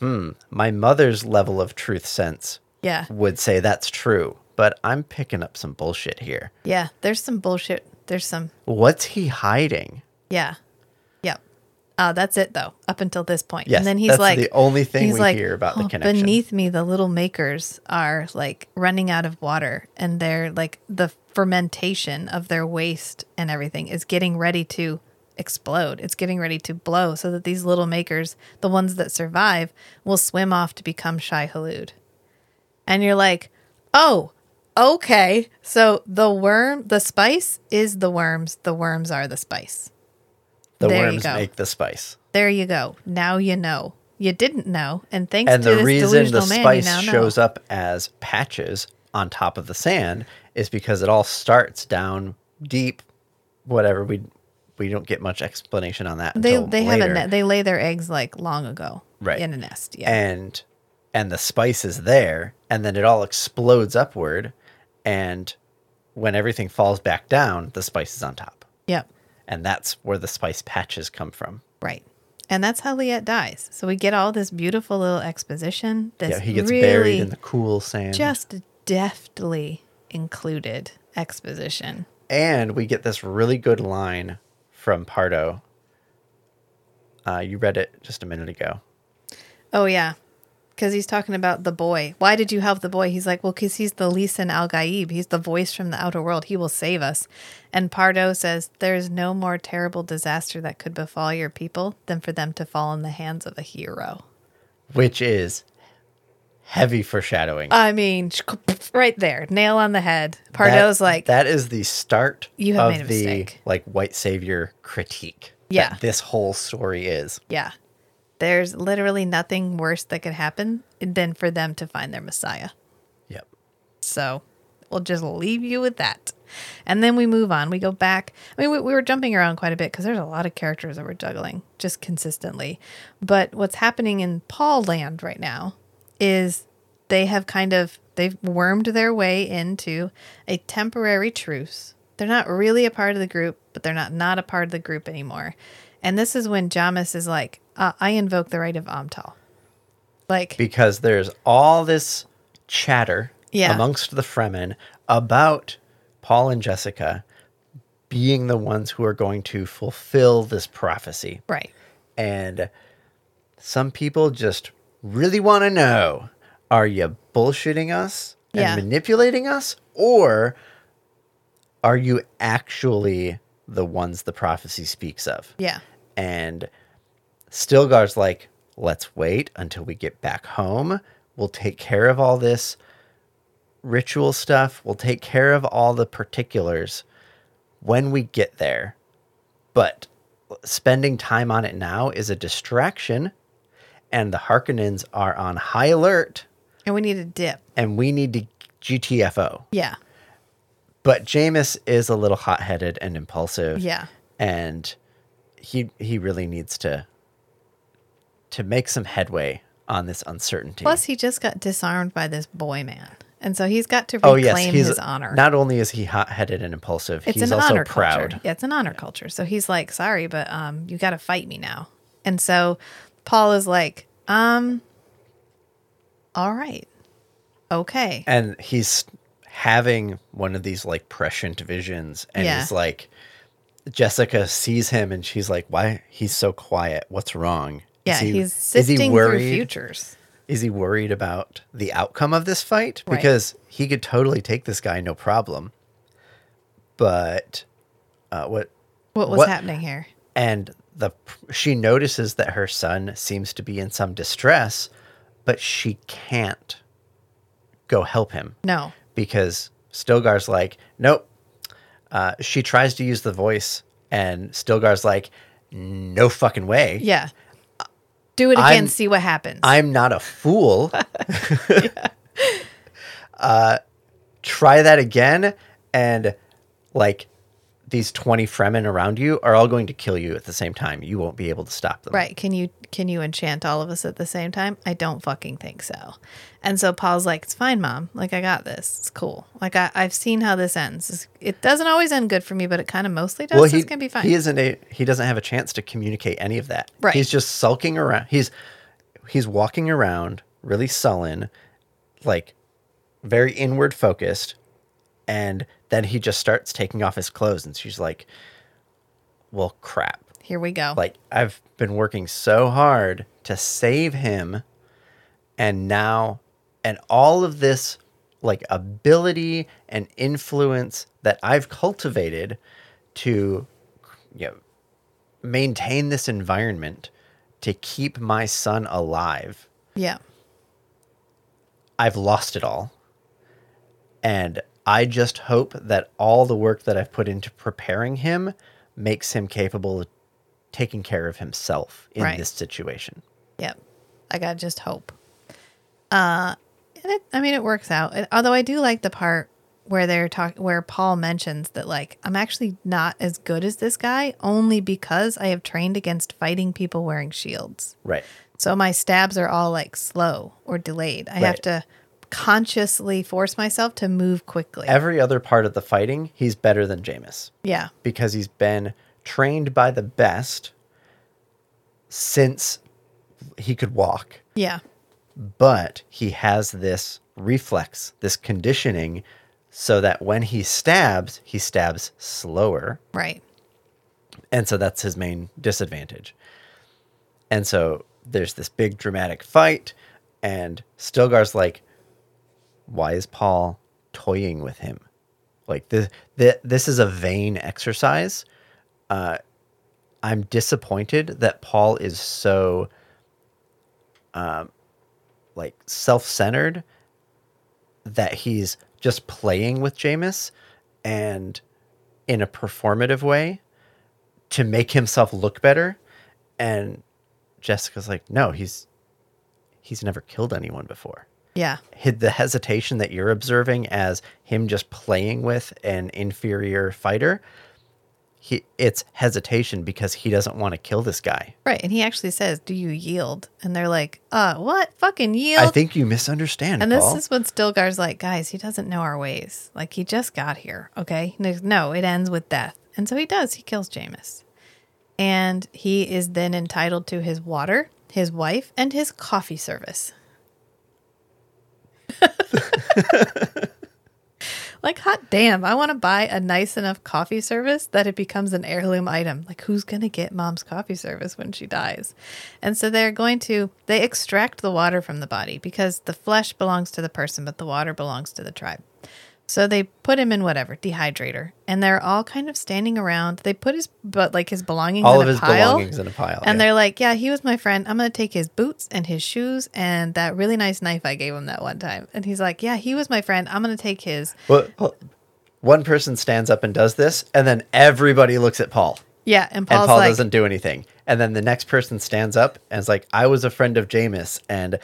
hmm, my mother's level of truth sense Yeah. would say that's true, but I'm picking up some bullshit here. Yeah. There's some bullshit. There's some. What's he hiding? Yeah. Yep. Uh, that's it though. Up until this point, Yes, and then he's that's like, the only thing we like, hear about the "Oh, connection." Beneath me, the little makers are like running out of water, and they're like the fermentation of their waste and everything is getting ready to explode. It's getting ready to blow, so that these little makers, the ones that survive, will swim off to become Shai-Hulud. And you're like, oh, okay. So the worm, the spice is the worms. The worms are the spice. The There you worms go. make the spice. There you go. Now you know. You didn't know, and thanks And to the this reason the man, spice shows up as patches on top of the sand is because it all starts down deep, whatever. We we don't get much explanation on that. They they have a ne- they lay their eggs like long ago, Right. in a nest. Yeah, and and the spice is there and then it all explodes upward and when everything falls back down the spice is on top yep, and that's where the spice patches come from right. And that's how Liet dies. So we get all this beautiful little exposition. This Yeah, he gets really buried in the cool sand. just deftly included exposition. and we get this really good line from Pardo. Uh, you read it just a minute ago. Oh yeah, because he's talking about the boy. Why did you help the boy? He's like, well, because he's the Lisan Al Gaib. He's the voice from the outer world. He will save us. And Pardo says, "There's no more terrible disaster that could befall your people than for them to fall in the hands of a hero." which is heavy foreshadowing. I mean, right there, nail on the head. Pardo's That- like, that is the start You have of made a the mistake. like white savior critique. Yeah. this whole story is. yeah, there's literally nothing worse that could happen than for them to find their Messiah. Yep. So we'll just leave you with that. And then we move on. We go back. I mean, we, we were jumping around quite a bit because there's a lot of characters that we're juggling just consistently. But what's happening in Paul land right now is they have kind of they've wormed their way into a temporary truce. They're not really a part of the group, but they're not not a part of the group anymore. And this is when Jamis is like, uh, "I invoke the right of Amtal." Like, Because there's all this chatter Yeah. amongst the Fremen about Paul and Jessica being the ones who are going to fulfill this prophecy. right? And some people just really want to know are you bullshitting us and Yeah. manipulating us? Or are you actually the ones the prophecy speaks of? Yeah, And Stilgar's like, let's wait until we get back home. We'll take care of all this ritual stuff. We'll take care of all the particulars when we get there. But spending time on it now is a distraction. And the Harkonnens are on high alert and we need a dip. and we need to GTFO. Yeah, But Jamis is a little hot headed and impulsive. yeah. and he he really needs to to make some headway on this uncertainty. Plus, he just got disarmed by this boy man, and so he's got to oh reclaim yes, he's his honor. not only is he hot-headed and impulsive, it's he's an also honor proud. culture. Yeah, it's an honor culture. So he's like, "Sorry, but um, you got to fight me now." And so Paul is like, "Um, all right, okay, And he's having one of these like prescient visions and Yeah. he's like Jessica sees him and she's like, "Why he's so quiet? What's wrong?" Yeah." He- he's is he sifting through worried? futures. Is he worried about the outcome of this fight? Right. Because he could totally take this guy, no problem. But uh, what? What was What- happening here? And the she notices that her son seems to be in some distress, but she can't go help him No, because Stilgar's like, nope. Uh, she tries to use the voice, and Stilgar's like, no fucking way. yeah. Do it again. I'm- see what happens. I'm not a fool. uh, try that again, and like these 20 Fremen around you are all going to kill you at the same time. You won't be able to stop them. Right. Can you can you enchant all of us at the same time? I don't fucking think so. And so Paul's like, It's fine, mom. Like I got this. It's cool. Like I, I've seen how this ends. It doesn't always end good for me, but it kind of mostly does. Well, so it's gonna be fine. he isn't a he doesn't have a chance to communicate any of that. Right. He's just sulking around. He's he's walking around really sullen, like very inward focused, and then he just starts taking off his clothes, and she's like, "Well, crap." Here we go. like I've been working so hard to save him and now and all of this like ability and influence that I've cultivated to you know, maintain this environment to keep my son alive yeah. I've lost it all. And I just hope that all the work that I've put into preparing him makes him capable of taking care of himself in Right. this situation. Yep. I gotta just hope. Uh and it I mean it works out. It- although I do like the part where they're talking where Paul mentions that like I'm actually not as good as this guy only because I have trained against fighting people wearing shields. Right. So my stabs are all like slow or delayed. I have to consciously force myself to move quickly. Every other part of the fighting, he's better than Jamis yeah. because he's been trained by the best since he could walk, Yeah. but he has this reflex, this conditioning, so that when he stabs, he stabs slower. Right. And so that's his main disadvantage. And so there's this big dramatic fight, and Stilgar's like, why is Paul toying with him? Like this, this, this is a vain exercise. Uh, I'm disappointed that Paul is so, um, like self-centered that he's just playing with Jamis and in a performative way to make himself look better. And Jessica's like, no, he's he's never killed anyone before. Yeah. Hid the hesitation that you're observing as him just playing with an inferior fighter. He it's hesitation because he doesn't want to kill this guy. Right. And he actually says, Do you yield? And they're like, Uh, what? Fucking yield. I think you misunderstand. and this is when Stilgar's like, Guys, he doesn't know our ways. Like, he just got here. Okay. No, it ends with death. And so he does. He kills Jamis. And he is then entitled to his water, his wife, and his coffee service. like, hot damn, I want to buy a nice enough coffee service that it becomes an heirloom item. Like, who's going to get mom's coffee service when she dies? And so they're going to, they extract the water from the body because the flesh belongs to the person, but the water belongs to the tribe. So they put him in whatever dehydrator, and they're all kind of standing around. They put his but like his belongings all in of a his pile, belongings in a pile. and yeah. they're like, "Yeah, he was my friend. I'm gonna take his boots and his shoes and that really nice knife I gave him that one time." And he's like, "Yeah, he was my friend. I'm gonna take his." Well, one person stands up and does this, and then everybody looks at Paul. Yeah, and and Paul like, doesn't do anything. And then the next person stands up and is like, I was a friend of Jamis and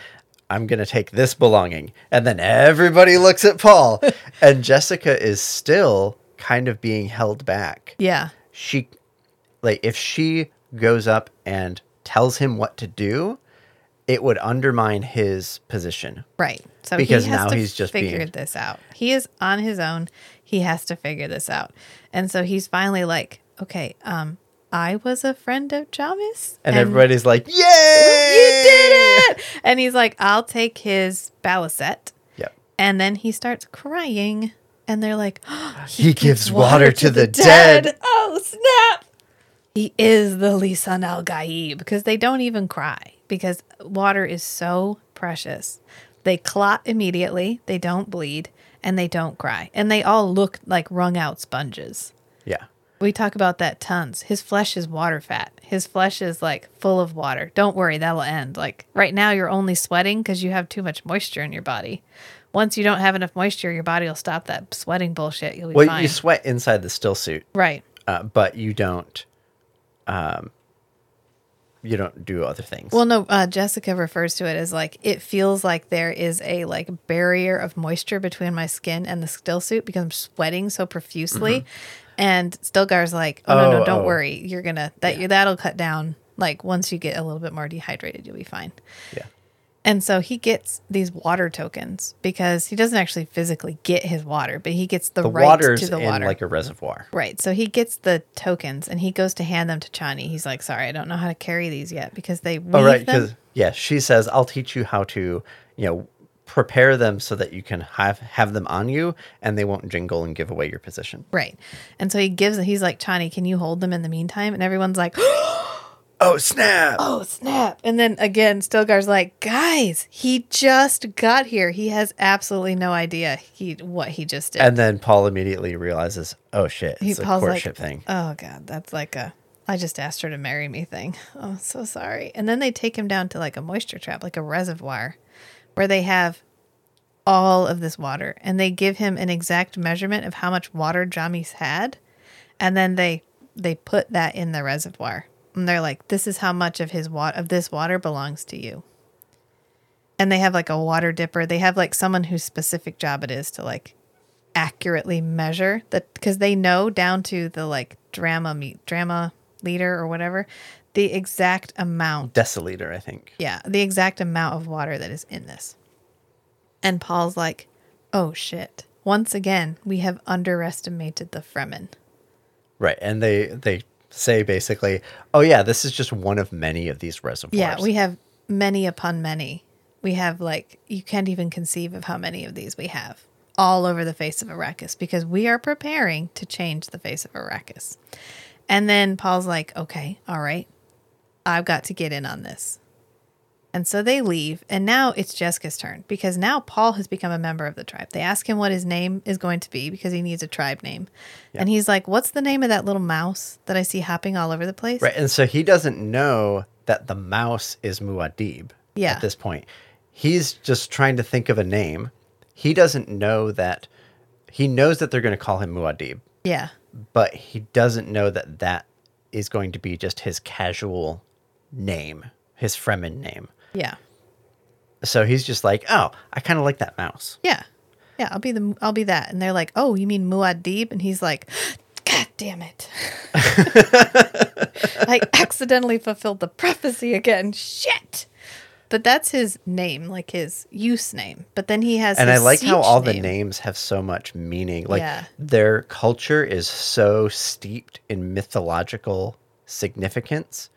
I'm going to take this belonging. And then everybody looks at Paul. and Jessica is still kind of being held back. "Yeah, She, like, if she goes up and tells him what to do, it would undermine his position. right." So Because he has now to he's just figure being- this out. He is on his own. He has to figure this out, and so he's finally like, "Okay, um, I was a friend of Jamis, And, everybody's like, Yay! you did it!" And he's like, "I'll take his balisette." Yep. And then he starts crying, and they're like, He, gives water, to, the, dead. Oh, snap! He is the Lisan al Gaib because they don't even cry because water is so precious. They clot immediately, they don't bleed, and they don't cry. And they all look like wrung out sponges. We talk about that tons. His flesh is water fat. His flesh is like full of water. Don't worry, that'll end. Like right now, you're only sweating because you have too much moisture in your body. Once you don't have enough moisture, your body will stop that sweating bullshit. You'll be Well, fine. you sweat inside the still suit. right. uh, but you don't um you don't do other things Well, no, uh, Jessica refers to it as like it feels like there is a like barrier of moisture between my skin and the still suit because I'm sweating so profusely. And Stilgar's like, "Oh, no, Mm-hmm. Oh, no, don't oh. worry. You're gonna that you that'll cut down. Like once you get a little bit more dehydrated, you'll be fine." yeah And so he gets these water tokens because he doesn't actually physically get his water, but he gets the, the right water's to the in water. like a reservoir Right. So he gets the tokens and he goes to hand them to Chani. He's like, sorry, I don't know how to carry these yet because they weave oh right them. because yeah she says i'll teach you how to you know prepare them so that you can have have them on you and they won't jingle and give away your position Right. And so he gives he's like, Chani, can you hold them in the meantime? And everyone's like, oh snap oh, snap. And then again, Stilgar's like, guys, he just got here. He has absolutely no idea he what he just did. and then paul immediately realizes oh shit he it's a Paul's courtship like, thing Oh god, that's like a I just asked her to marry me thing. Oh, so sorry. And then they take him down to like a moisture trap, like a reservoir, where they have all of this water and they give him an exact measurement of how much water Jamis had, and then they they put that in the reservoir. And they're like, this is how much of his water of this water belongs to you. And they have like a water dipper. They have like someone whose specific job it is to like accurately measure that because they know down to the like drama meet drama leader or whatever the exact amount deciliter i think yeah the exact amount of water that is in this and paul's like oh shit once again we have underestimated the fremen right and they they say basically, oh yeah, this is just one of many of these reservoirs. Yeah, we have many upon many. We have like you can't even conceive of how many of these we have all over the face of Arrakis because we are preparing to change the face of Arrakis. And then Paul's like, "Okay, all right. I've got to get in on this." And so they leave, and now it's Jessica's turn because now Paul has become a member of the tribe. They ask him what his name is going to be because he needs a tribe name. And he's like, What's the name of that little mouse that I see hopping all over the place? Right, and so he doesn't know that the mouse is Muad'Dib Yeah. at this point. He's just trying to think of a name. He doesn't know that he knows that they're going to call him Muad'Dib, Yeah. but he doesn't know that that is going to be just his casual name, his Fremen name. Yeah. So he's just like, "Oh, I kind of like that mouse." Yeah. Yeah, I'll be the I'll be that. And they're like, "Oh, you mean Muad'Dib?" And he's like, "God damn it. I accidentally fulfilled the prophecy again. Shit." But that's his name, like his use name. But then he has and I like how all the names have so much meaning. Like Yeah. their culture is so steeped in mythological significance.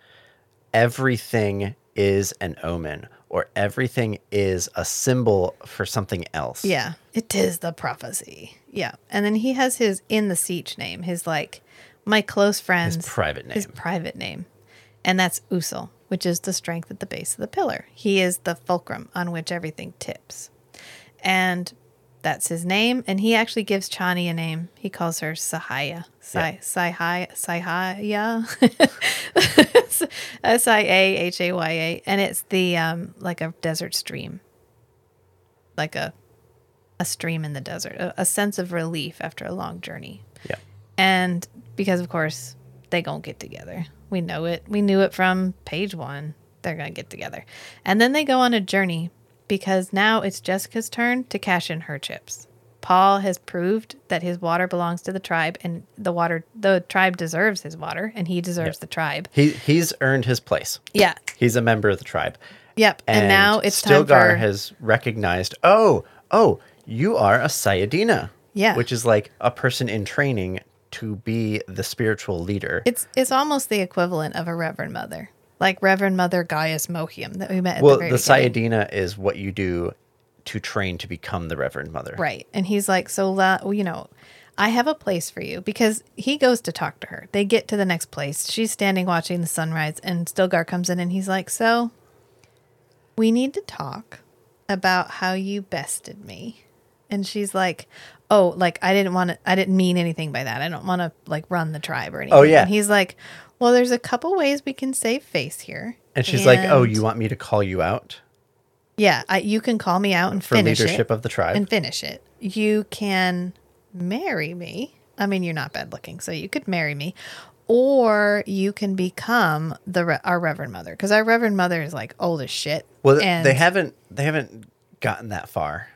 Everything is an omen, or everything is a symbol for something else. Yeah, it is the prophecy. Yeah. And then he has his in the sietch name, his like my close friends private name. His private name. And that's Usul, which is the strength at the base of the pillar. He is the fulcrum on which everything tips. And that's his name. And he actually gives Chani a name. He calls her Sahaya. Sai Sahaya Sahaya. S I A H A Y A. And it's the um like a desert stream. Like a a stream in the desert, a, a sense of relief after a long journey. Yeah. And because of course they gonna get together. We know it. We knew it from page one. They're gonna get together. And then they go on a journey because now it's Jessica's turn to cash in her chips. Paul has proved that his water belongs to the tribe and the water the tribe deserves his water and he deserves the tribe. He he's earned his place. Yeah. He's a member of the tribe. Yep. And, now it's time Stilgar for has recognized, oh, oh, you are a Sayadina. Yeah. Which is like a person in training to be the spiritual leader. it's it's almost the equivalent of a Reverend Mother. Like Reverend Mother Gaius Mohiam that we met at well, the the. Sayadina is what you do to train to become the Reverend Mother. Right. And he's like, so, la- well, you know, I have a place for you because he goes to talk to her. They get to the next place. She's standing watching the sunrise, and Stilgar comes in and he's like, so we need to talk about how you bested me. And she's like, oh, like, I didn't want to, I didn't mean anything by that. I don't want to, like, run the tribe or anything. Oh, yeah. And he's like, well, there's a couple ways we can save face here. And she's like, oh, you want me to call you out Yeah, I, you can call me out and for finish leadership it of the tribe? and finish it. You can marry me. I mean, you're not bad looking, so you could marry me, or you can become the our Reverend Mother because our Reverend Mother is like old as shit. well, and they haven't they haven't gotten that far.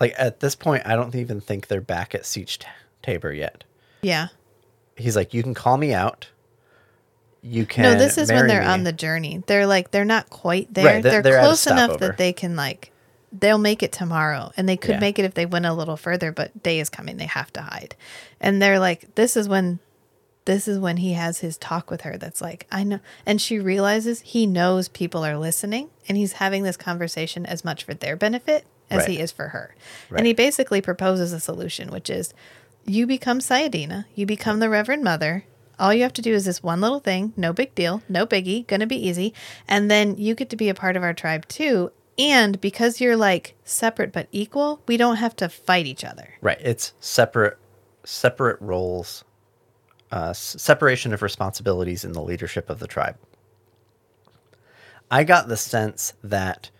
Like at this point, I don't even think they're back at Sietch Tabr yet. Yeah, He's like, you can call me out. You can. no, this is when they're me." on the journey. They're like they're not quite there. Right, they're- they're they're close enough that they can like they'll make it tomorrow, and they could Yeah. make it if they went a little further. But day is coming; they have to hide, and they're like, this is when. This is when he has his talk with her that's like, I know. And she realizes he knows people are listening and he's having this conversation as much for their benefit as Right. he is for her. Right. And he basically proposes a solution, which is you become Sayadina, you become the Reverend Mother. All you have to do is this one little thing, no big deal, no biggie, gonna be easy. And then you get to be a part of our tribe too. And because you're like separate but equal, we don't have to fight each other. Right. It's separate separate roles, uh, s- separation of responsibilities in the leadership of the tribe. I got the sense that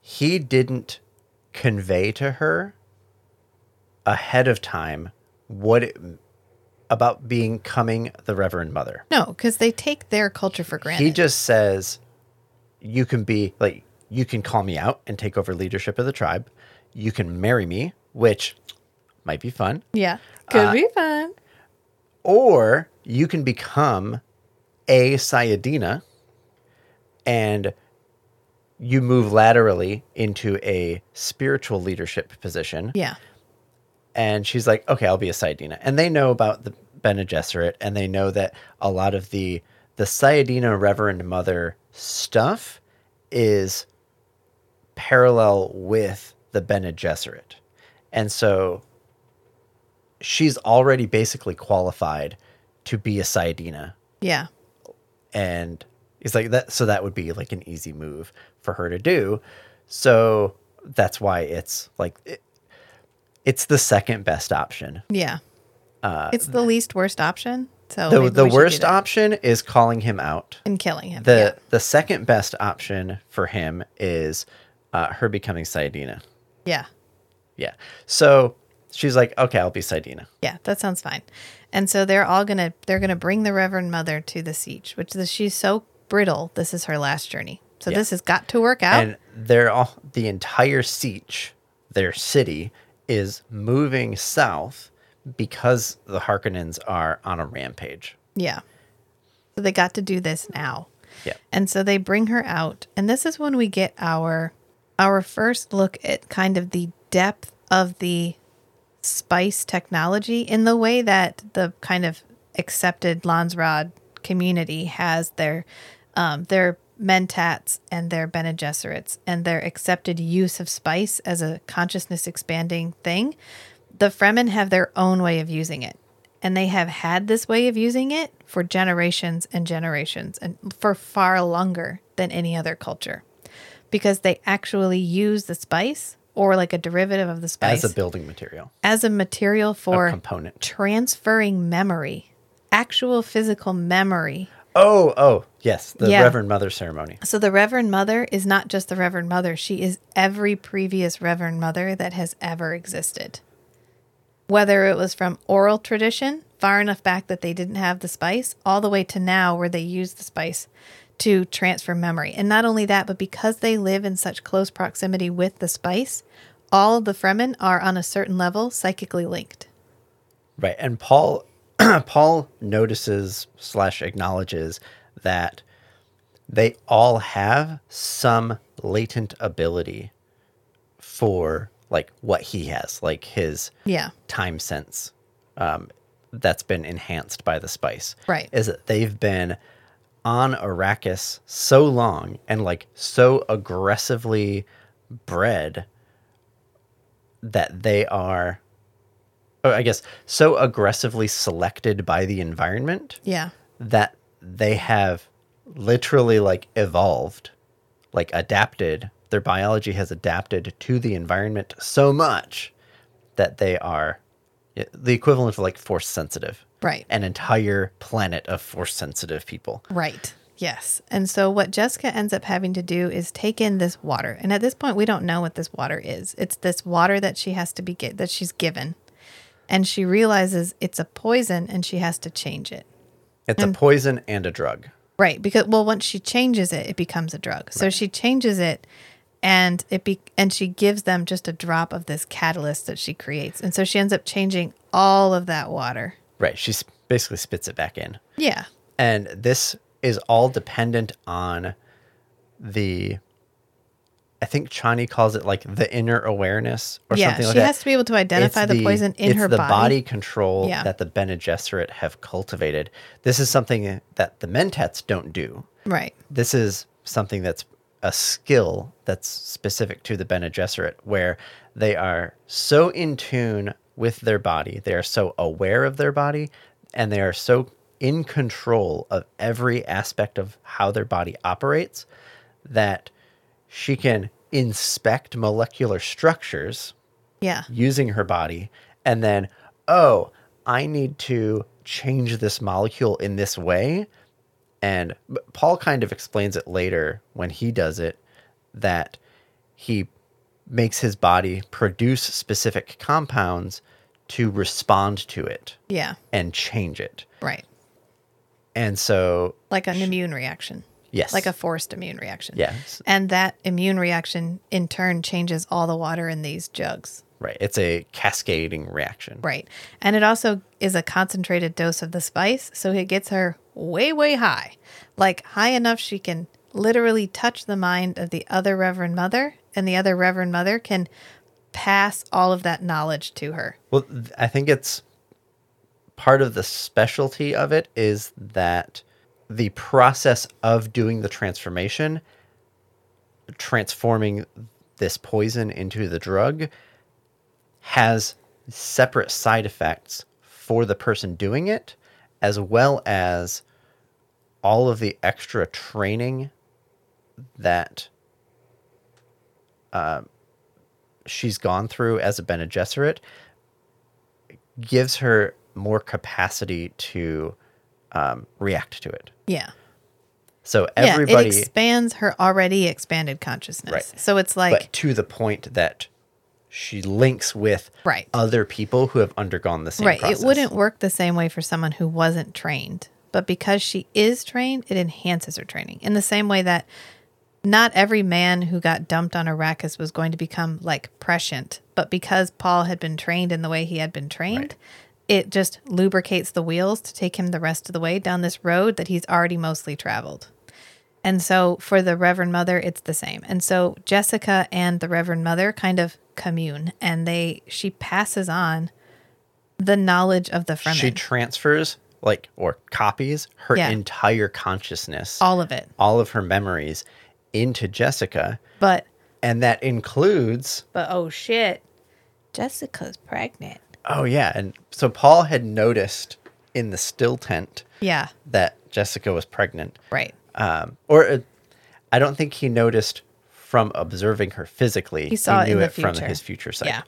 he didn't convey to her ahead of time what it, about being coming the Reverend Mother. No, because they take their culture for granted. He just says, you can be like, you can call me out and take over leadership of the tribe. You can marry me, which might be fun. yeah, could Uh, be fun. Or you can become a Sayadina and you move laterally into a spiritual leadership position. Yeah, And she's like, okay, I'll be a Sayadina. And they know about the, Bene Gesserit, and they know that a lot of the the Sayadina Reverend Mother stuff is parallel with the Bene Gesserit. And so she's already basically qualified to be a Sayadina. Yeah. And he's like that so that would be like an easy move for her to do. So that's why it's like it, it's the second best option. Yeah. it's the least worst option. So Uh, The the we should do worst option is calling him out. and killing him. The yeah. the second best option for him is uh, her becoming Sayadina. Yeah. Yeah. So she's like, okay, I'll be Sidina. Yeah, that sounds fine. And so they're all gonna they're gonna bring the Reverend Mother to the sietch, which is she's so brittle. This is her last journey. So Yeah. this has got to work out. And they're all the entire sietch, their city, is moving south because the Harkonnens are on a rampage. yeah. So they got to do this now. Yeah. And so they bring her out, and this is when we get our our first look at kind of the depth of the spice technology in the way that the kind of accepted Landsraad community has their um, their mentats and their Bene Gesserits and their accepted use of spice as a consciousness expanding thing. The Fremen have their own way of using it. And they have had this way of using it for generations and generations and for far longer than any other culture because they actually use the spice or like a derivative of the spice As a building material, as a material for component. transferring memory, actual physical memory. Oh, oh, yes, the Yeah. Reverend Mother ceremony. So the Reverend Mother is not just the Reverend Mother, she is every previous Reverend Mother that has ever existed. Whether it was from oral tradition, far enough back that they didn't have the spice, all the way to now where they use the spice to transfer memory. And not only that, but because they live in such close proximity with the spice, all of the Fremen are on a certain level psychically linked. Right. And Paul Paul notices slash acknowledges that they all have some latent ability for like what he has, like his Yeah. time sense um, that's been enhanced by the spice. Right. Is that they've been on Arrakis so long and like so aggressively bred that they are, oh, I guess, so aggressively selected by the environment Yeah. that they have literally like evolved, like adapted. Their biology has adapted to the environment so much that they are eh, the equivalent of like force sensitive. Right. An entire planet of force sensitive people. Right. Yes. And so what Jessica ends up having to do is take in this water. And at this point we don't know what this water is. It's this water that she has to be get that she's given. And she realizes it's a poison and she has to change it. It's a poison and a drug. Right, because well once she changes it it becomes a drug. So she changes it and it be and she gives them just a drop of this catalyst that she creates. And so she ends up changing all of that water. Right. She basically spits it back in. Yeah. And this is all dependent on the I think Chani calls it like the inner awareness or yeah, something like that. she has to be able to identify It's the, poison in her body. it's the body. control Yeah. that the Bene Gesserit have cultivated. This is something that the Mentats don't do. Right. This is something that's a skill that's specific to the Bene Gesserit, where they are so in tune with their body, they are so aware of their body, and they are so in control of every aspect of how their body operates that she can inspect molecular structures Yeah. using her body and then oh i need to change this molecule in this way and paul kind of explains it later when he does it that he makes his body produce specific compounds to respond to it Yeah. and change it Right. and so Like an immune reaction. Yes Like a forced immune reaction. yes And that immune reaction in turn changes all the water in these jugs. right it's a cascading reaction Right. And it also is a concentrated dose of the spice. So it gets her way, way high. Like high enough she can literally touch the mind of the other Reverend Mother, and the other Reverend Mother can pass all of that knowledge to her. Well, I think it's part of the specialty of it is that the process of doing the transformation, transforming this poison into the drug, has separate side effects for the person doing it, as well as all of the extra training that uh, she's gone through as a Bene Gesserit gives her more capacity to um, react to it. Yeah. So yeah, everybody, it expands her already expanded consciousness. Right. So it's like but to the point that she links with Right. other people who have undergone the same right. process. It wouldn't work the same way for someone who wasn't trained, but because she is trained, it enhances her training. In the same way that not every man who got dumped on Arrakis was going to become like prescient, but because Paul had been trained in the way he had been trained, Right. It just lubricates the wheels to take him the rest of the way down this road that he's already mostly traveled. And so for the Reverend Mother, it's the same. And so Jessica and the Reverend Mother kind of commune and they she passes on the knowledge of the Fremen. She transfers like or copies her Yeah. entire consciousness, all of it. all of her memories into Jessica, But and that includes but oh shit. Jessica's pregnant. Oh yeah, and so Paul had noticed in the still tent Yeah, that Jessica was pregnant. right. um, or uh, I don't think he noticed from observing her physically. He saw it knew in the it from his future sight. Yeah.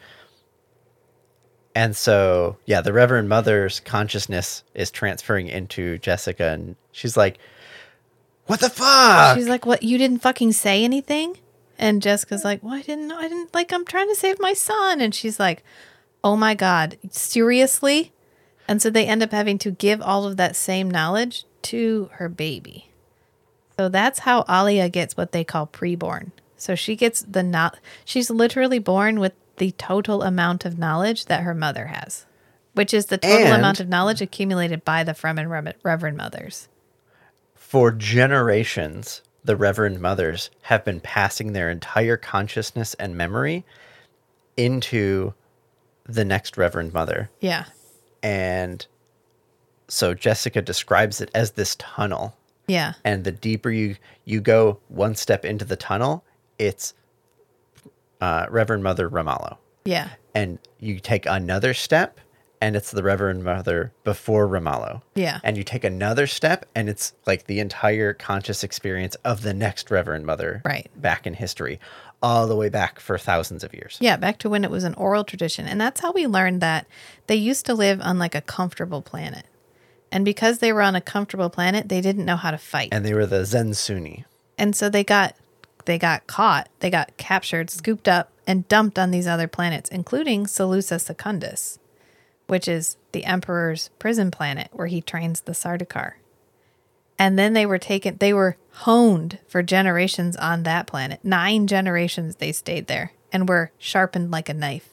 And so, yeah, the Reverend Mother's consciousness is transferring into Jessica, and she's like, "What the fuck?" She's like, "What? You didn't fucking say anything?" And Jessica's like, "Well, I didn't know. I didn't like. I'm trying to save my son." And she's like, "Oh my god, seriously?" And so they end up having to give all of that same knowledge to her baby. So that's how Alia gets what they call preborn. So she gets the not. She's literally born with the total amount of knowledge that her mother has, which is the total And- amount of knowledge accumulated by the Fremen Rev- Reverend Mothers. For generations, the Reverend Mothers have been passing their entire consciousness and memory into the next Reverend Mother. Yeah. And so Jessica describes it as this tunnel. Yeah. and the deeper you you go one step into the tunnel it's uh, reverend mother ramallo Yeah. and you take another step and it's the reverend mother before ramallo Yeah. and you take another step and it's like the entire conscious experience of the next reverend mother Right. back in history all the way back for thousands of years Yeah, back to when it was an oral tradition. And that's how we learned that they used to live on like a comfortable planet. And because they were on a comfortable planet, they didn't know how to fight. And, they were the Zensunni And so they got they got caught, they got captured, scooped up, and dumped on these other planets, including Salusa Secundus, which is the Emperor's prison planet where he trains the Sardaukar. And then they were taken they were honed for generations on that planet. Nine generations they stayed there and were sharpened like a knife.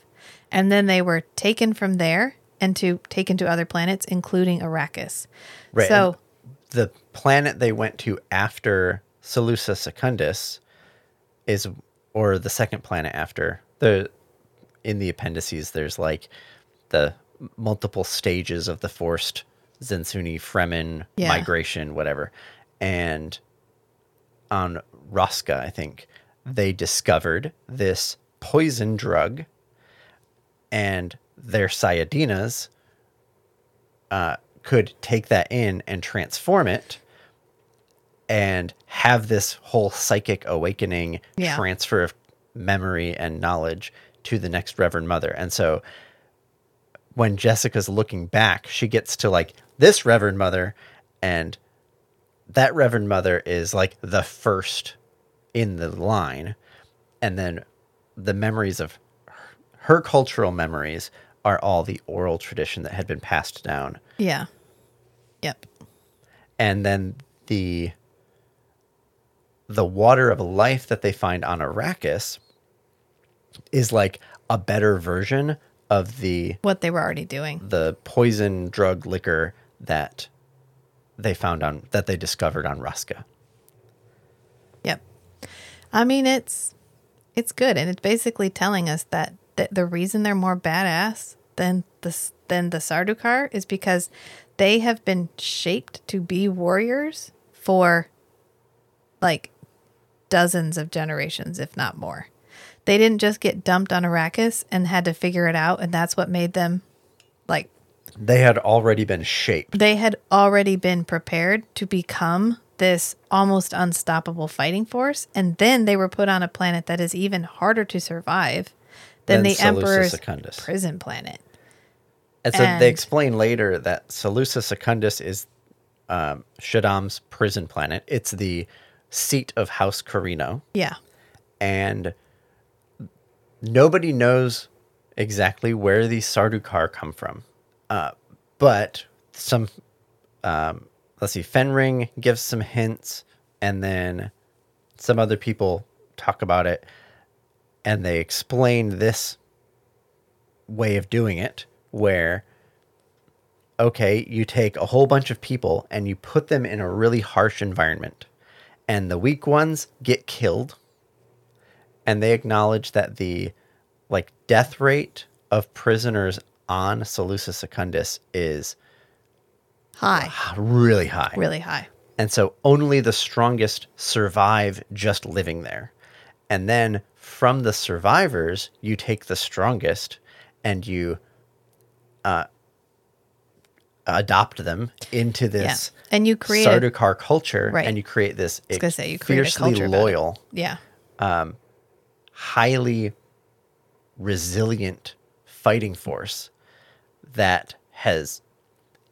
And then they were taken from there and to taken to other planets, including Arrakis. Right, So the planet they went to after Salusa Secundus is, or the second planet after the, in the appendices, there's like the multiple stages of the forced Zensunni Fremen Yeah. migration, whatever. And on Rossak, I think they discovered this poison drug and their Sayadinas uh, could take that in and transform it and have this whole psychic awakening Yeah. transfer of memory and knowledge to the next Reverend Mother. And so when Jessica's looking back, she gets to like this Reverend Mother, and that Reverend Mother is like the first in the line. And then the memories of her, her cultural memories are all the oral tradition that had been passed down yeah. Yep. and then the the water of life that they find on Arrakis is like a better version of the What they were already doing. the poison drug liquor that they found on that they discovered on Rossak. Yep. I mean, it's it's good, and it's basically telling us that th- the reason they're more badass than the than the Sardaukar is because they have been shaped to be warriors for like dozens of generations, if not more. They didn't just get dumped on Arrakis and had to figure it out, and that's what made them like They had already been shaped. they had already been prepared to become this almost unstoppable fighting force and then they were put on a planet that is even harder to survive than Than the Salusa emperor's Secundus. prison planet And so And- they explain later that Salusa Secundus is um, Shaddam's prison planet. It's the seat of House Corrino, yeah and nobody knows exactly where these Sardaukar come from. But some, um, let's see, Fenring gives some hints, and then some other people talk about it, and they explain this way of doing it where okay, you take a whole bunch of people and you put them in a really harsh environment, and the weak ones get killed, and they acknowledge that the like death rate of prisoners on Salusa Secundus is high really high. really high And so only the strongest survive just living there. And then from the survivors, you take the strongest and you uh, adopt them into this yeah and you create a, Sardaukar culture Right. and you create this gonna say, you create a fiercely loyal, yeah highly resilient fighting force that has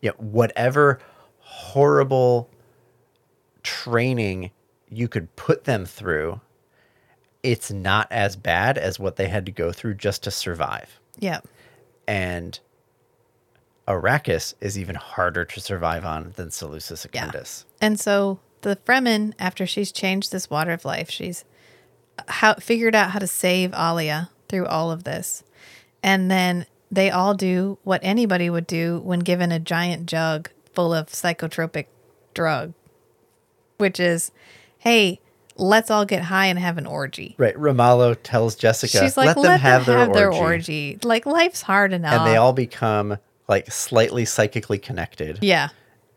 you know, whatever horrible training you could put them through, it's not as bad as what they had to go through just to survive. yeah And Arrakis is even harder to survive on than Salusa Yeah. Secundus. And so the Fremen, after she's changed this water of life, she's uh, how, figured out how to save Alia through all of this. And then they all do what anybody would do when given a giant jug full of psychotropic drug, which is, hey, let's all get high and have an orgy. Right. Ramallo tells Jessica, She's like, let, them have, their, orgy. orgy. Like, life's hard enough. And they all become like slightly psychically connected. yeah.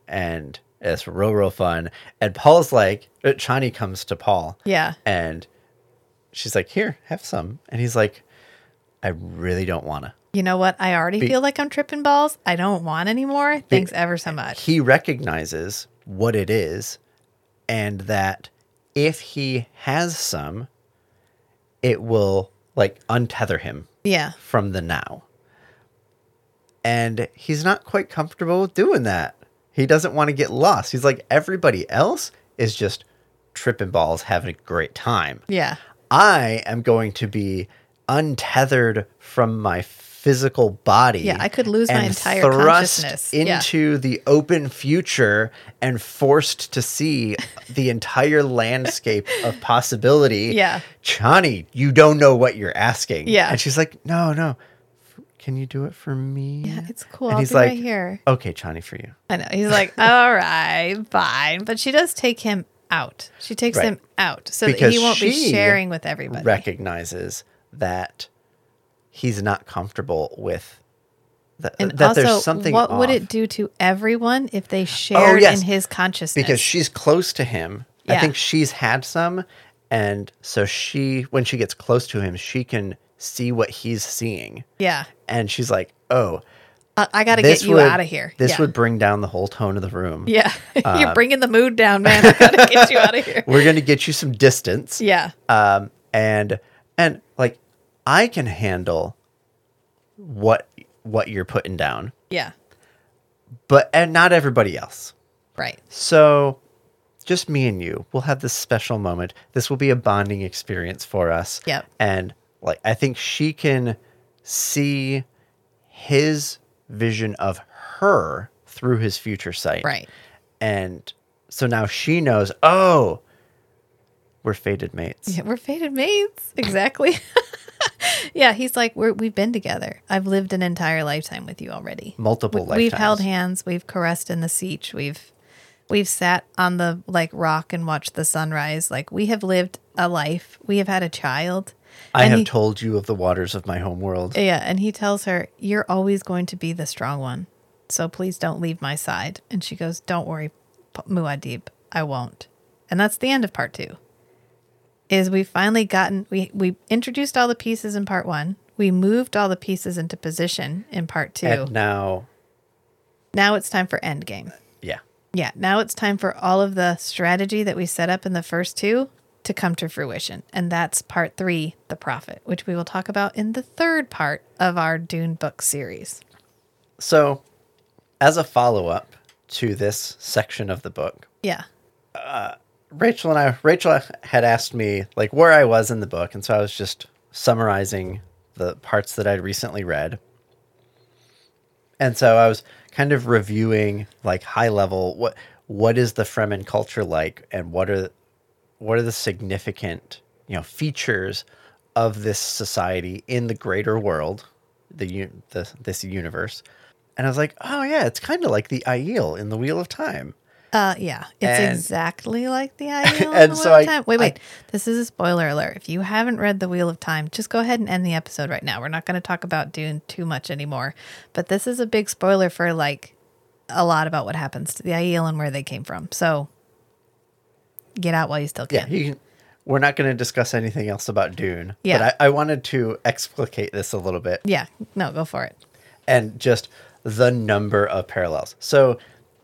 And it's real, real fun. And Paul's like, uh, Chani comes to Paul. Yeah. And she's like, here, have some. And he's like, I really don't want to. You know what? I already Be- feel like I'm tripping balls. I don't want anymore. Thanks ever so much. He recognizes what it is and that if he has some, it will like untether him Yeah. from the now. And he's not quite comfortable with doing that. He doesn't want to get lost. He's like, everybody else is just tripping balls, having a great time. Yeah. I am going to be untethered from my physical body. Yeah, I could lose my entire thrust consciousness. Yeah. into the open future and forced to see the entire landscape of possibility. Yeah. Chani, you don't know what you're asking. Yeah. And she's like, no, no. Can you do it for me? Yeah, it's cool. And I'll he's be like, right here. okay, Chani, for you. I know. He's like, all right, fine. But she does take him out. She takes Right. him out so that he won't be sharing with everybody. recognizes that he's not comfortable with that, and that also, there's something what would it do to everyone if they shared yes. in his consciousness? because she's close to him i think she's had some and so she when she gets close to him she can see what he's seeing yeah, and she's like oh I, I got to get you would- out of here. this yeah. would bring down the whole tone of the room yeah. You're bringing the mood down, man. I got to get you out of here. we're gonna get you some distance Yeah, um and and like i can handle what what you're putting down yeah, but and not everybody else right. So, just me and you, we'll have this special moment. This will be a bonding experience for us. Yep. And like, I think she can see his vision of her through his future sight. Right. And so now she knows, oh, we're fated mates. Yeah, we're fated mates. Exactly. yeah, he's like, we're, we've been together. I've lived an entire lifetime with you already. Multiple We- We've held hands. We've caressed in the sietch. We've we've sat on the like rock and watched the sunrise. Like we have lived a life. We have had a child. I And have he- told you of the waters of my home world. Yeah, and he tells her, "You're always going to be the strong one, so please don't leave my side." And she goes, "Don't worry, Muad'Dib, I won't." And that's the end of part two. Is we've finally gotten we we introduced all the pieces in part one. We moved all the pieces into position in part two. And now, now it's time for endgame. yeah. Yeah, now it's time for all of the strategy that we set up in the first two to come to fruition. And that's part three, The Prophet, which we will talk about in the third part of our Dune book series. So, as a follow up to this section of the book, Yeah. Uh, Rachel and I, Rachel had asked me like where I was in the book, and so I was just summarizing the parts that I'd recently read. And so I was kind of reviewing like high level what what is the Fremen culture like, and what are what are the significant you know features of this society in the greater world, the, the this universe. And I was like, oh yeah, it's kind of like the Aiel in the Wheel of Time. Uh, yeah, it's And- exactly like the ideal. And the so Wheel of I- Time. Wait, I- wait. this is a spoiler alert. If you haven't read the Wheel of Time, just go ahead and end the episode right now. We're not going to talk about Dune too much anymore, but this is a big spoiler for like a lot about what happens to the Aiel and where they came from. So get out while you still Yeah, can. you can, we're not going to discuss anything else about Dune. Yeah. But I, I wanted to explicate this a little bit Yeah, no, go for it. and just the number of parallels. So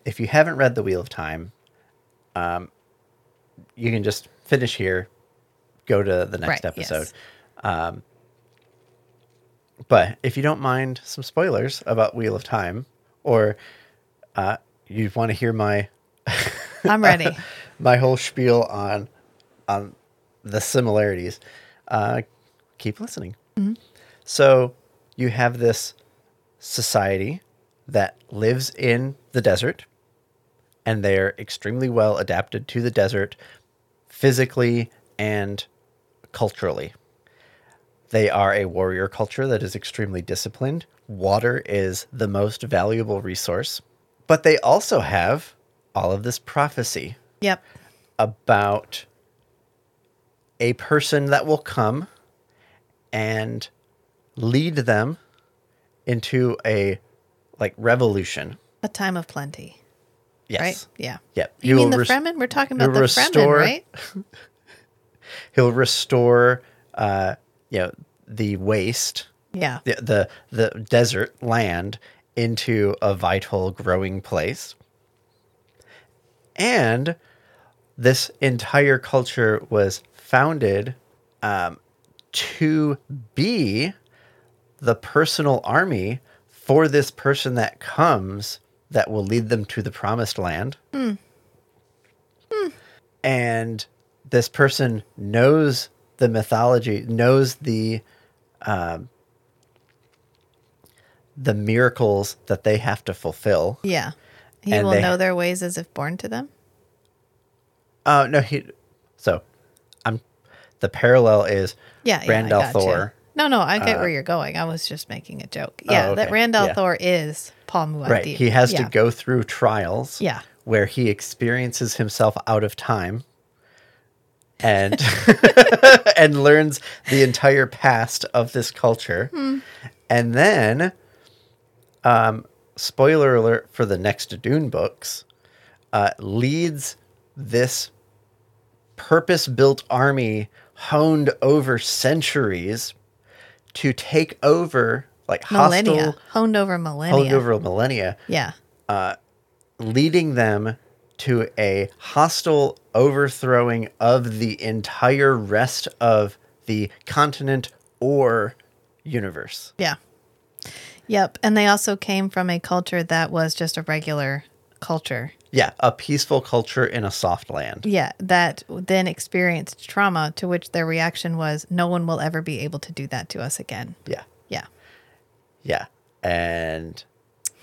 if you haven't read The Wheel of Time, um, you can just finish here, go to the next Right, yes. episode. Um, but if you don't mind some spoilers about Wheel of Time, or uh, you want to hear my I'm ready. my whole spiel on on the similarities, uh, keep listening. So you have this society that lives in the desert, and they are extremely well adapted to the desert, physically and culturally. They are a warrior culture that is extremely disciplined. Water is the most valuable resource, but they also have all of this prophecy yep. about a person that will come and lead them into a like revolution. A time of plenty, Yes. right? Yeah. Yep. You mean the res- Fremen? We're talking about the Fremen, right? He'll restore uh you know the waste, Yeah. the the, the desert land into a vital growing place. And this entire culture was founded um, to be the personal army for this person that comes that will lead them to the promised land. Hmm. Hmm. And this person knows the mythology, knows the um, the miracles that they have to fulfill. Yeah. He will they- know their ways as if born to them. Oh no, he. So, I'm. The parallel is Yeah, yeah, Randall gotcha. Thor. No, no, I get where you're going. I was just making a joke. Oh, Yeah, that okay. Randall Yeah. Thor is Paul Muad'Dib. Right. He has yeah. to go through trials. Yeah. Where he experiences himself out of time. And and learns the entire past of this culture. Hmm. And then um spoiler alert for the next Dune books, uh, leads this purpose built army honed over centuries to take over like millennia, hostile honed over millennia. honed over millennia yeah, uh, leading them to a hostile overthrowing of the entire rest of the continent or universe. yeah, yep. And they also came from a culture that was just a regular culture. Yeah, a peaceful culture in a soft land. Yeah, that then experienced trauma, to which their reaction was, "No one will ever be able to do that to us again." Yeah. Yeah, Yeah. And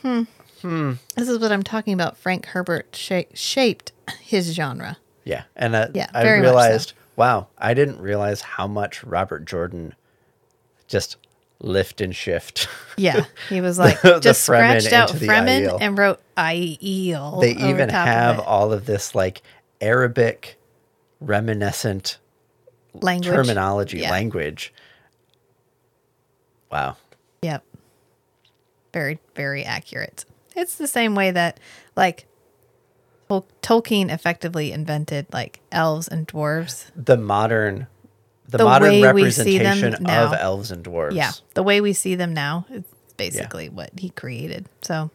this is what I'm talking about. Frank Herbert sha- shaped his genre. yeah, and uh, Yeah, I much so. realized, wow, I didn't realize how much Robert Jordan just lift and shift. Yeah, he was like The- the just Fremen scratched out the Fremen Aiel. and wrote Aiel. they even of have it. all of this like Arabic reminiscent Language. terminology, Yeah. language. Wow. Yep. Very, very accurate. It's the same way that, like, Tolkien effectively invented like elves and dwarves. The modern the, The modern way we see them representation of elves and dwarves. Yeah, the way we see them now is basically what he created. So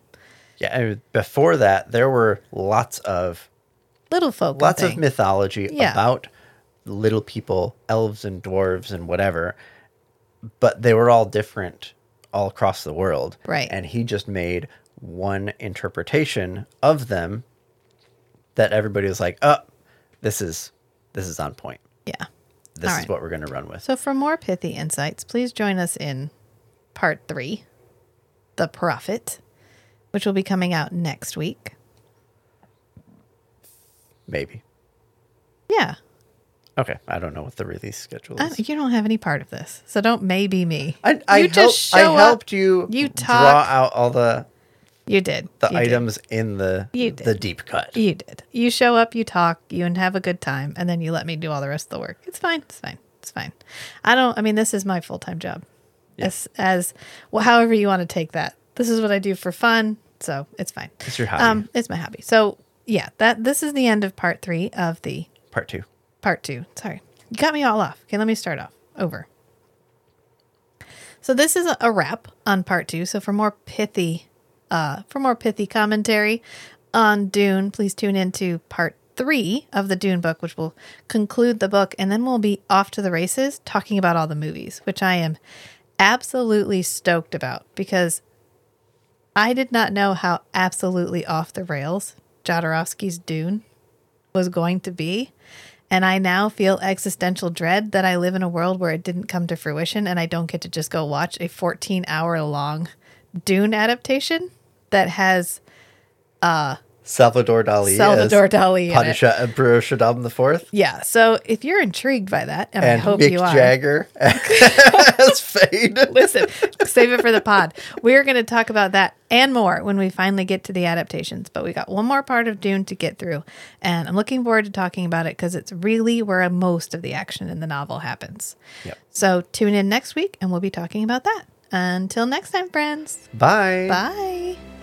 Yeah. and before that, there were lots of little folk. lots thing. of mythology Yeah. about little people, elves and dwarves and whatever, but they were all different all across the world. Right. And he just made one interpretation of them that everybody was like, "Oh, this is this is on point. This All is what we're going to run with." So for more pithy insights, please join us in part three, The Prophet, which will be coming out next week. Maybe. Yeah. Okay, I don't know what the release schedule I, is. you don't have any part of this, so don't maybe me. I, I, you help, just I show up. helped you, You draw talk. out all the You did. the You did. items in the the deep cut. You did. You show up, you talk, you and have a good time, and then you let me do all the rest of the work. It's fine. It's fine. It's fine. I don't. I mean, this is my full time job. As as well, however you want to take that. This is what I do for fun, so it's fine. It's your hobby. Um, it's my hobby. So yeah, that this is the end of part three of the Part two. part two. Sorry. You got me all off. Okay, let me start off. Over. So this is a, a wrap on part two. So for more pithy, uh, for more pithy commentary on Dune, please tune into part three of the Dune book, which will conclude the book, and then we'll be off to the races talking about all the movies, which I am absolutely stoked about because I did not know how absolutely off the rails Jodorowsky's Dune was going to be. And I now feel existential dread that I live in a world where it didn't come to fruition and I don't get to just go watch a 14 hour long Dune adaptation that has uh, Salvador Dali. Salvador Dali. Padishah uh, Emperor Shaddam the Fourth. Yeah. So if you're intrigued by that, and, And I hope Mick you are, Jagger as Feyd. listen, save it for the pod. We're going to talk about that and more when we finally get to the adaptations. But we got one more part of Dune to get through. And I'm looking forward to talking about it because it's really where most of the action in the novel happens. Yep. So tune in next week and we'll be talking about that. Until next time, friends. Bye. Bye.